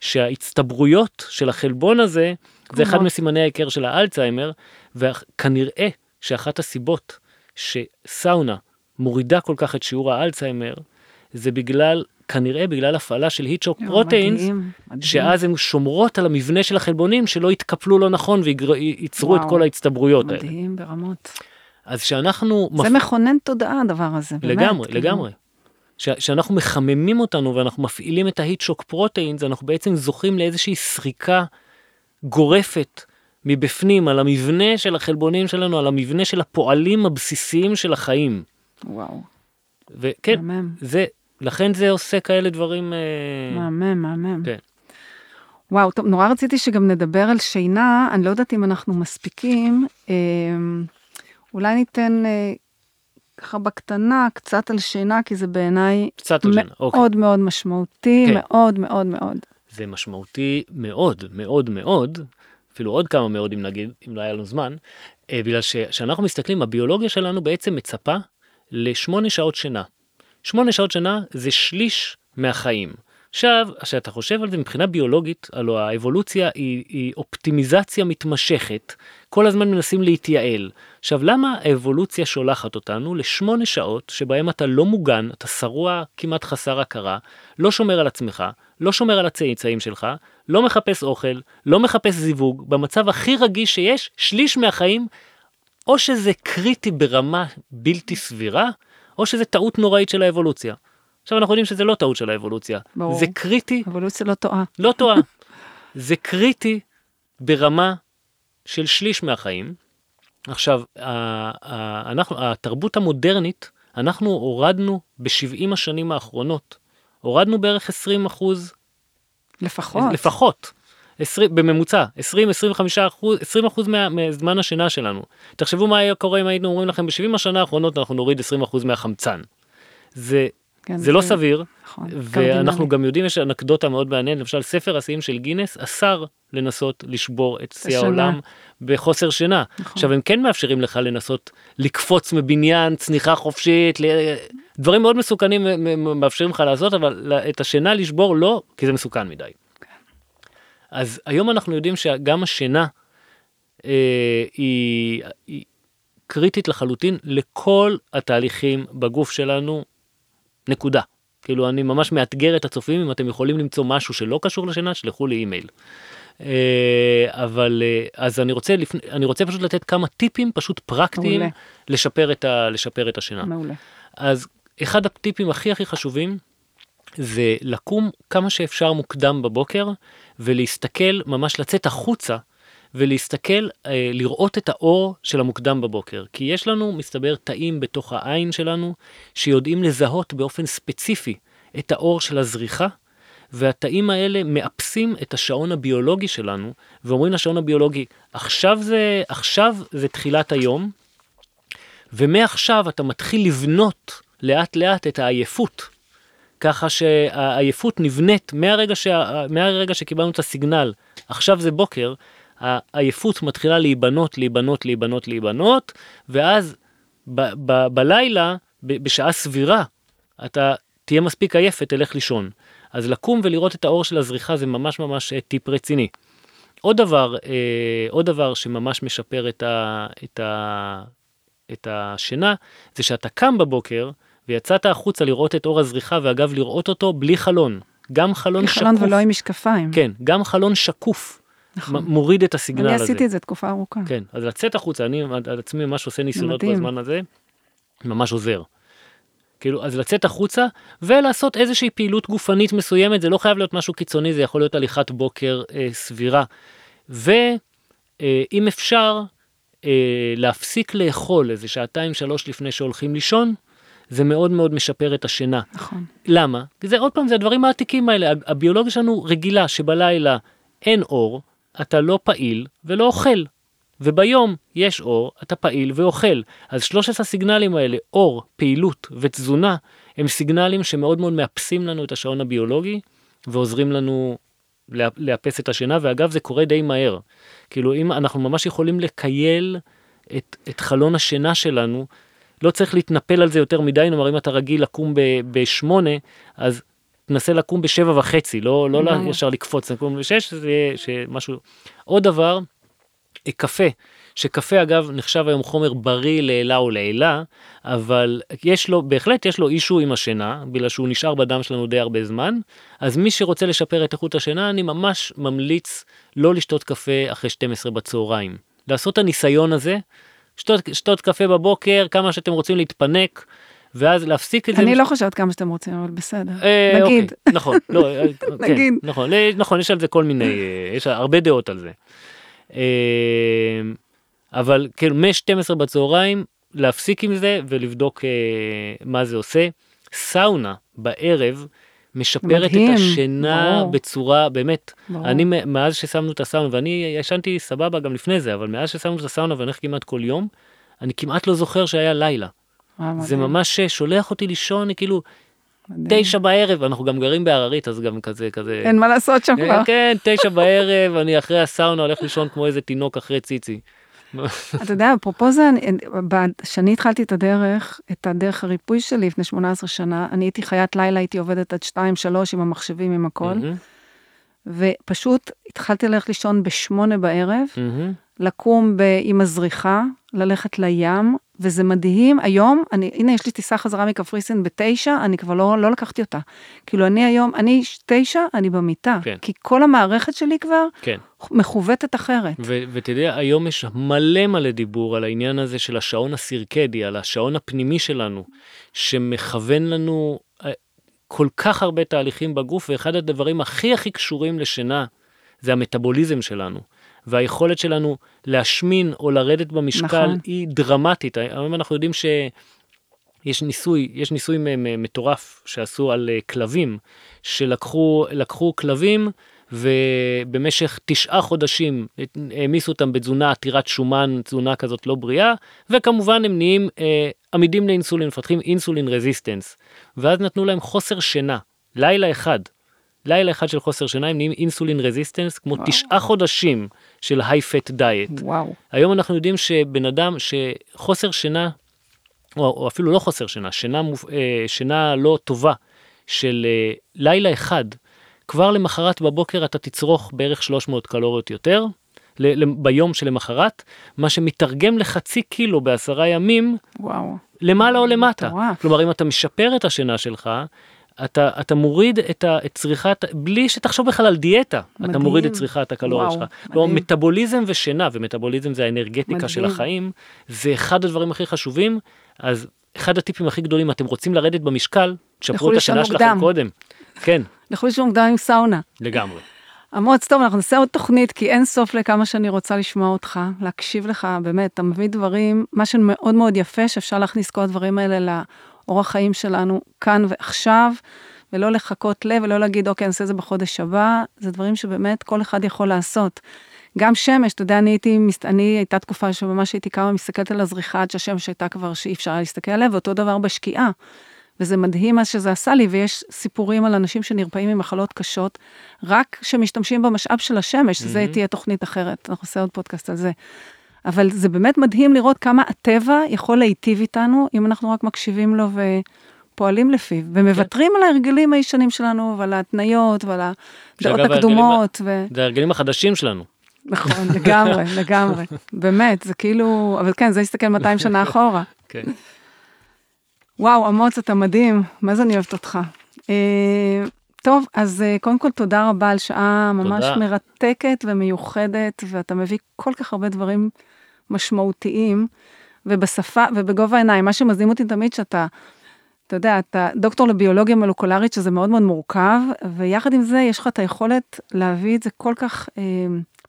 שההצטברויות של החלבון הזה, זה אחד מסימני ההיכר של האלצהיימר, וכנראה שאחת הסיבות שסאונה מורידה כל כך את שיעור האלצהיימר, זה בגלל כנראה בגלל הפעלה של היטשוק פרוטיינס, שאז הן שומרות על המבנה של החלבונים שלא יתקפלו לא נכון וייצרו את כל ההצטברויות האלה. מדהים ברמות. אז שאנחנו... זה מפ... מכונן תודעה הדבר הזה. לגמרי, כאילו. לגמרי. כשאנחנו מחממים אותנו ואנחנו מפעילים את ההיטשוק פרוטיינס, אנחנו בעצם זוכים לאיזושהי סריקה גורפת מבפנים על המבנה של החלבונים שלנו, על המבנה של הפועלים הבסיסיים של החיים. וואו. וכן, זה, לכן זה עושה כאלה דברים... אה, מהמם, מהמם. כן. וואו, טוב, נורא רציתי שגם נדבר על שינה, אני לא יודעת אם אנחנו מספיקים. אה, אולי ניתן אה, ככה בקטנה קצת על שינה, כי זה בעיניי מאוד אוקיי. מאוד משמעותי, כן. מאוד מאוד מאוד. זה משמעותי מאוד מאוד מאוד, אפילו עוד כמה מאוד אם נגיד, אם לא היה לנו זמן, בגלל שכשאנחנו מסתכלים, הביולוגיה שלנו בעצם מצפה לשמונה שעות שינה. שמונה שעות שינה זה שליש מהחיים. עכשיו, כשאתה חושב על זה מבחינה ביולוגית, הלוא האבולוציה היא, היא אופטימיזציה מתמשכת, כל הזמן מנסים להתייעל. עכשיו, למה האבולוציה שולחת אותנו לשמונה שעות שבהם אתה לא מוגן, אתה שרוע כמעט חסר הכרה, לא שומר על עצמך, לא שומר על הצאצאים שלך, לא מחפש אוכל, לא מחפש זיווג, במצב הכי רגיש שיש, שליש מהחיים, או שזה קריטי ברמה בלתי סבירה, או שזה טעות נוראית של האבולוציה. עכשיו אנחנו יודעים שזה לא טעות של האבולוציה. ברור. זה קריטי. אבולוציה לא טועה. לא טועה. זה קריטי ברמה של שליש מהחיים. עכשיו, אנחנו, התרבות המודרנית, אנחנו הורדנו ב-70 השנים האחרונות, הורדנו בערך 20 אחוז. לפחות. לפחות. 20, בממוצע, 20-25 אחוז, 20 אחוז מזמן השינה שלנו. תחשבו מה היה קורה אם היינו אומרים לכם ב-70 השנה האחרונות אנחנו נוריד 20 אחוז מהחמצן. זה, כן, זה, זה לא סביר, נכון. ואנחנו. גם יודעים, יש אנקדוטה מאוד מעניינת, למשל ספר השיאים של גינס אסר לנסות לשבור את שיא. העולם בחוסר שינה. נכון. עכשיו הם כן מאפשרים לך לנסות לקפוץ מבניין, צניחה חופשית, ל- דברים מאוד מסוכנים מאפשרים לך לעשות, אבל את השינה לשבור לא, כי זה מסוכן מדי. אז היום אנחנו יודעים שגם השינה אה, היא, היא קריטית לחלוטין לכל התהליכים בגוף שלנו, נקודה. כאילו אני ממש מאתגר את הצופים אם אתם יכולים למצוא משהו שלא קשור לשינה, שלחו לי אימייל. אה, אבל אה, אז אני רוצה לפני, אני רוצה פשוט לתת כמה טיפים פשוט פרקטיים מעולה. לשפר את, ה, לשפר את השינה. מעולה. אז אחד הטיפים הכי הכי חשובים זה לקום כמה שאפשר מוקדם בבוקר ולהסתכל, ממש לצאת החוצה ולהסתכל, אה, לראות את האור של המוקדם בבוקר. כי יש לנו, מסתבר, תאים בתוך העין שלנו שיודעים לזהות באופן ספציפי את האור של הזריחה. והתאים האלה מאפסים את השעון הביולוגי שלנו ואומרים לשעון הביולוגי עכשיו זה עכשיו זה תחילת היום ומעכשיו אתה מתחיל לבנות לאט לאט את העייפות. ככה שהעייפות נבנית מהרגע, שה, מהרגע שקיבלנו את הסיגנל, עכשיו זה בוקר, העייפות מתחילה להיבנות, להיבנות, להיבנות, להיבנות, ואז ב, ב, בלילה, ב, בשעה סבירה, אתה תהיה מספיק עייף ותלך לישון. אז לקום ולראות את האור של הזריחה זה ממש ממש אה, טיפ רציני. עוד דבר, אה, עוד דבר שממש משפר את, ה, את, ה, את השינה, זה שאתה קם בבוקר ויצאת החוצה לראות את אור הזריחה, ואגב, לראות אותו בלי חלון. גם חלון שקוף. חלון ולא עם משקפיים. כן, גם חלון שקוף. נכון. מוריד את הסיגנל אני הזה. עשיתי את זה תקופה ארוכה. כן, אז לצאת החוצה, אני על עצמי ממש עושה ניסיונות. בזמן הזה, ממש עוזר. כאילו, אז לצאת החוצה ולעשות איזושהי פעילות גופנית מסוימת, זה לא חייב להיות משהו קיצוני, זה יכול להיות הליכת בוקר אה, סבירה. ואם אפשר, אה, להפסיק לאכול איזה שעתיים שלוש לפני שהולכים לישון, זה מאוד מאוד משפר את השינה. נכון. למה? כי זה עוד פעם, זה הדברים העתיקים האלה. הב- הביולוגיה שלנו רגילה שבלילה אין אור, אתה לא פעיל ולא אוכל. וביום יש אור, אתה פעיל ואוכל. אז שלושת הסיגנלים האלה, אור, פעילות ותזונה, הם סיגנלים שמאוד מאוד מאפסים לנו את השעון הביולוגי ועוזרים לנו לאפס את השינה, ואגב זה קורה די מהר. כאילו אם אנחנו ממש יכולים לקייל את, את חלון השינה שלנו, לא צריך להתנפל על זה יותר מדי, נאמר אם אתה רגיל לקום בשמונה, אז תנסה לקום בשבע וחצי, לא, לא. ישר לקפוץ, לקום בשש, זה יהיה משהו. עוד דבר, אה, קפה, שקפה אגב נחשב היום חומר בריא לעילה או לעילה, אבל יש לו, בהחלט יש לו אישו עם השינה, בגלל שהוא נשאר בדם שלנו די הרבה זמן, אז מי שרוצה לשפר את איכות השינה, אני ממש ממליץ לא לשתות קפה אחרי 12 בצהריים. לעשות את הניסיון הזה, שתות, שתות קפה בבוקר, כמה שאתם רוצים להתפנק, ואז להפסיק את זה. אני לא חושבת כמה שאתם רוצים, אבל בסדר. אה, נגיד. אוקיי, נכון, לא, אה, כן, נגיד. נכון, אה, נכון, יש על זה כל מיני, יש הרבה דעות על זה. אבל כאילו מ-12 בצהריים להפסיק עם זה ולבדוק מה זה עושה. סאונה בערב משפרת את מדהים, השינה ברור. בצורה באמת, ברור. אני מאז ששמנו את הסאונה ואני ישנתי סבבה גם לפני זה אבל מאז ששמנו את הסאונה ואני הולך כמעט כל יום אני כמעט לא זוכר שהיה לילה זה מדהים, ממש אה, שולח אותי לישון כאילו. תשע בערב אנחנו גם גרים בהררית אז גם כזה כזה אין מה לעשות שם אה, כבר. כן תשע בערב אני אחרי הסאונה הולך לישון כמו איזה תינוק אחרי ציצי. אתה יודע, אפרופו זה, כשאני התחלתי את הדרך, את הדרך הריפוי שלי לפני 18 שנה, אני הייתי חיית לילה, הייתי עובדת עד 2-3 עם המחשבים, עם הכל, ופשוט התחלתי ללכת לישון בשמונה בערב. לקום ב- עם הזריחה, ללכת לים, וזה מדהים. היום, אני, הנה, יש לי טיסה חזרה מקפריסין בתשע, אני כבר לא, לא לקחתי אותה. כאילו, אני היום, אני תשע, אני במיטה. כן. כי כל המערכת שלי כבר כן. מכוותת אחרת. ו- ותדע היום יש מלא מלא דיבור על העניין הזה של השעון הסירקדי על השעון הפנימי שלנו שמכוון לנו אה, כל כך הרבה תהליכים בגוף ואחד הדברים הכי הכי קשורים לשינה זה המטאבוליזם שלנו והיכולת שלנו להשמין או לרדת במשקל נכון. היא דרמטית. היום אנחנו יודעים ש... יש ניסוי, יש ניסוי מטורף שעשו על אה, כלבים, שלקחו לקחו כלבים ובמשך תשעה חודשים העמיסו אותם בתזונה עתירת שומן, תזונה כזאת לא בריאה, וכמובן הם נהיים אה, עמידים לאינסולין, מפתחים insulin resistance, ואז נתנו להם חוסר שינה לילה אחד, לילה אחד של חוסר שינה, הם נהיים insulin resistance, כמו וואו. תשעה חודשים של high fat diet. וואו. היום אנחנו יודעים שבן אדם שחוסר שינה, או, או אפילו לא חוסר שינה, שינה, אה, שינה לא טובה של אה, לילה אחד, כבר למחרת בבוקר אתה תצרוך בערך 300 קלוריות יותר, ביום שלמחרת, מה שמתרגם לחצי קילו בעשרה ימים, וואו. למעלה או למטה. וואו. כלומר, אם אתה משפר את השינה שלך, אתה, אתה מוריד את, ה, את צריכת, בלי שתחשוב בכלל על דיאטה, מדהים. אתה מוריד את צריכת הקלוריות שלך. כלומר, מטאבוליזם ושינה, ומטאבוליזם זה האנרגטיקה מדהים. של החיים, זה אחד הדברים הכי חשובים, אז אחד הטיפים הכי גדולים, אתם רוצים לרדת במשקל, תשפרו את השינה שלכם קודם. כן. לכו לישון מוקדם עם סאונה. לגמרי. אמוץ, טוב, אנחנו נעשה עוד תוכנית, כי אין סוף לכמה שאני רוצה לשמוע אותך, להקשיב לך, באמת, אתה מביא דברים, מה שמאוד מאוד יפה, שאפשר להכניס כל הדברים האלה לאורח חיים שלנו כאן ועכשיו, ולא לחכות לב, ולא להגיד, אוקיי, אני אעשה את זה בחודש הבא, זה דברים שבאמת כל אחד יכול לעשות. גם שמש, אתה יודע, אני הייתי, אני הייתה תקופה שממש הייתי כמה מסתכלת על הזריחה עד שהשמש הייתה כבר שאי אפשר להסתכל עליה, ואותו דבר בשקיעה. וזה מדהים מה שזה עשה לי, ויש סיפורים על אנשים שנרפאים ממחלות קשות, רק שמשתמשים במשאב של השמש, mm-hmm. זה תהיה תוכנית אחרת, אנחנו נעשה עוד פודקאסט על זה. אבל זה באמת מדהים לראות כמה הטבע יכול להיטיב איתנו, אם אנחנו רק מקשיבים לו ופועלים לפיו, ומוותרים כן. על ההרגלים הישנים שלנו, ועל ההתניות, ועל הדעות הקדומות. ו... זה ההרגלים החדשים שלנו. נכון, לגמרי, לגמרי. באמת, זה כאילו, אבל כן, זה להסתכל 200 שנה אחורה. כן. וואו, אמוץ, אתה מדהים, מה זה אני אוהבת אותך. אה, טוב, אז אה, קודם כל תודה רבה על שעה ממש תודה. מרתקת ומיוחדת, ואתה מביא כל כך הרבה דברים משמעותיים, ובשפה ובגובה העיניים. מה שמזים אותי תמיד שאתה, אתה יודע, אתה דוקטור לביולוגיה מולקולרית, שזה מאוד מאוד מורכב, ויחד עם זה יש לך את היכולת להביא את זה כל כך אה,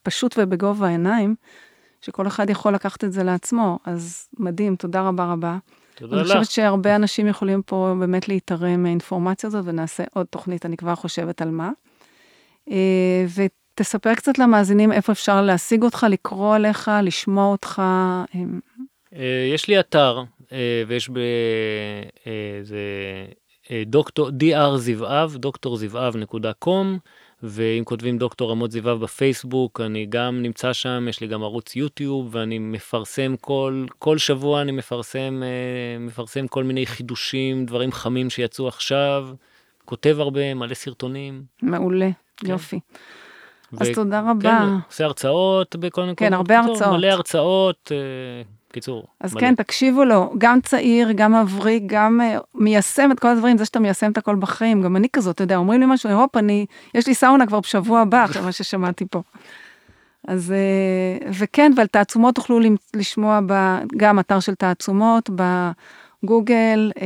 פשוט ובגובה העיניים, שכל אחד יכול לקחת את זה לעצמו. אז מדהים, תודה רבה רבה. תודה לך. אני חושבת שהרבה אנשים יכולים פה באמת להתערם מהאינפורמציה הזאת, ונעשה עוד תוכנית, אני כבר חושבת על מה. אה, ותספר קצת למאזינים איפה אפשר להשיג אותך, לקרוא עליך, לשמוע אותך. אה, יש לי אתר, אה, ויש ב... זה דוקטור, dr זבעב, דוקטור זבעב נקודה קום. ואם כותבים דוקטור רמות זיוואב בפייסבוק, אני גם נמצא שם, יש לי גם ערוץ יוטיוב, ואני מפרסם כל, כל שבוע, אני מפרסם, אה, מפרסם כל מיני חידושים, דברים חמים שיצאו עכשיו, כותב הרבה, מלא סרטונים. מעולה, כן. יופי. ו- אז תודה רבה. כן, עושה הרצאות בכל מיני... כן, הרבה הרצאות. מלא הרצאות. אה, קיצור. אז מלא. כן, תקשיבו לו, גם צעיר, גם מבריק, גם uh, מיישם את כל הדברים, זה שאתה מיישם את הכל בחיים, גם אני כזאת, אתה יודע, אומרים לי משהו, הופ, אני, יש לי סאונה כבר בשבוע הבא, אחרי מה ששמעתי פה. אז, uh, וכן, ועל תעצומות תוכלו לשמוע ב, גם אתר של תעצומות, בגוגל, uh,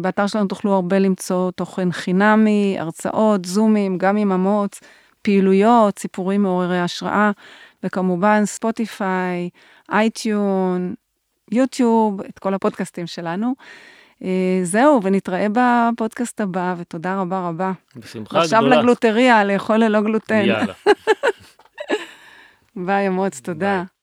באתר שלנו תוכלו הרבה למצוא תוכן חינמי, הרצאות, זומים, גם עם אמוץ, פעילויות, סיפורים מעוררי השראה, וכמובן ספוטיפיי, אייטיונס, יוטיוב, את כל הפודקאסטים שלנו. אה, זהו, ונתראה בפודקאסט הבא, ותודה רבה רבה. בשמחה גדולה. עכשיו לגלוטריה, לאכול ללא גלוטן. יאללה. ביי, אמוץ, תודה. ביי.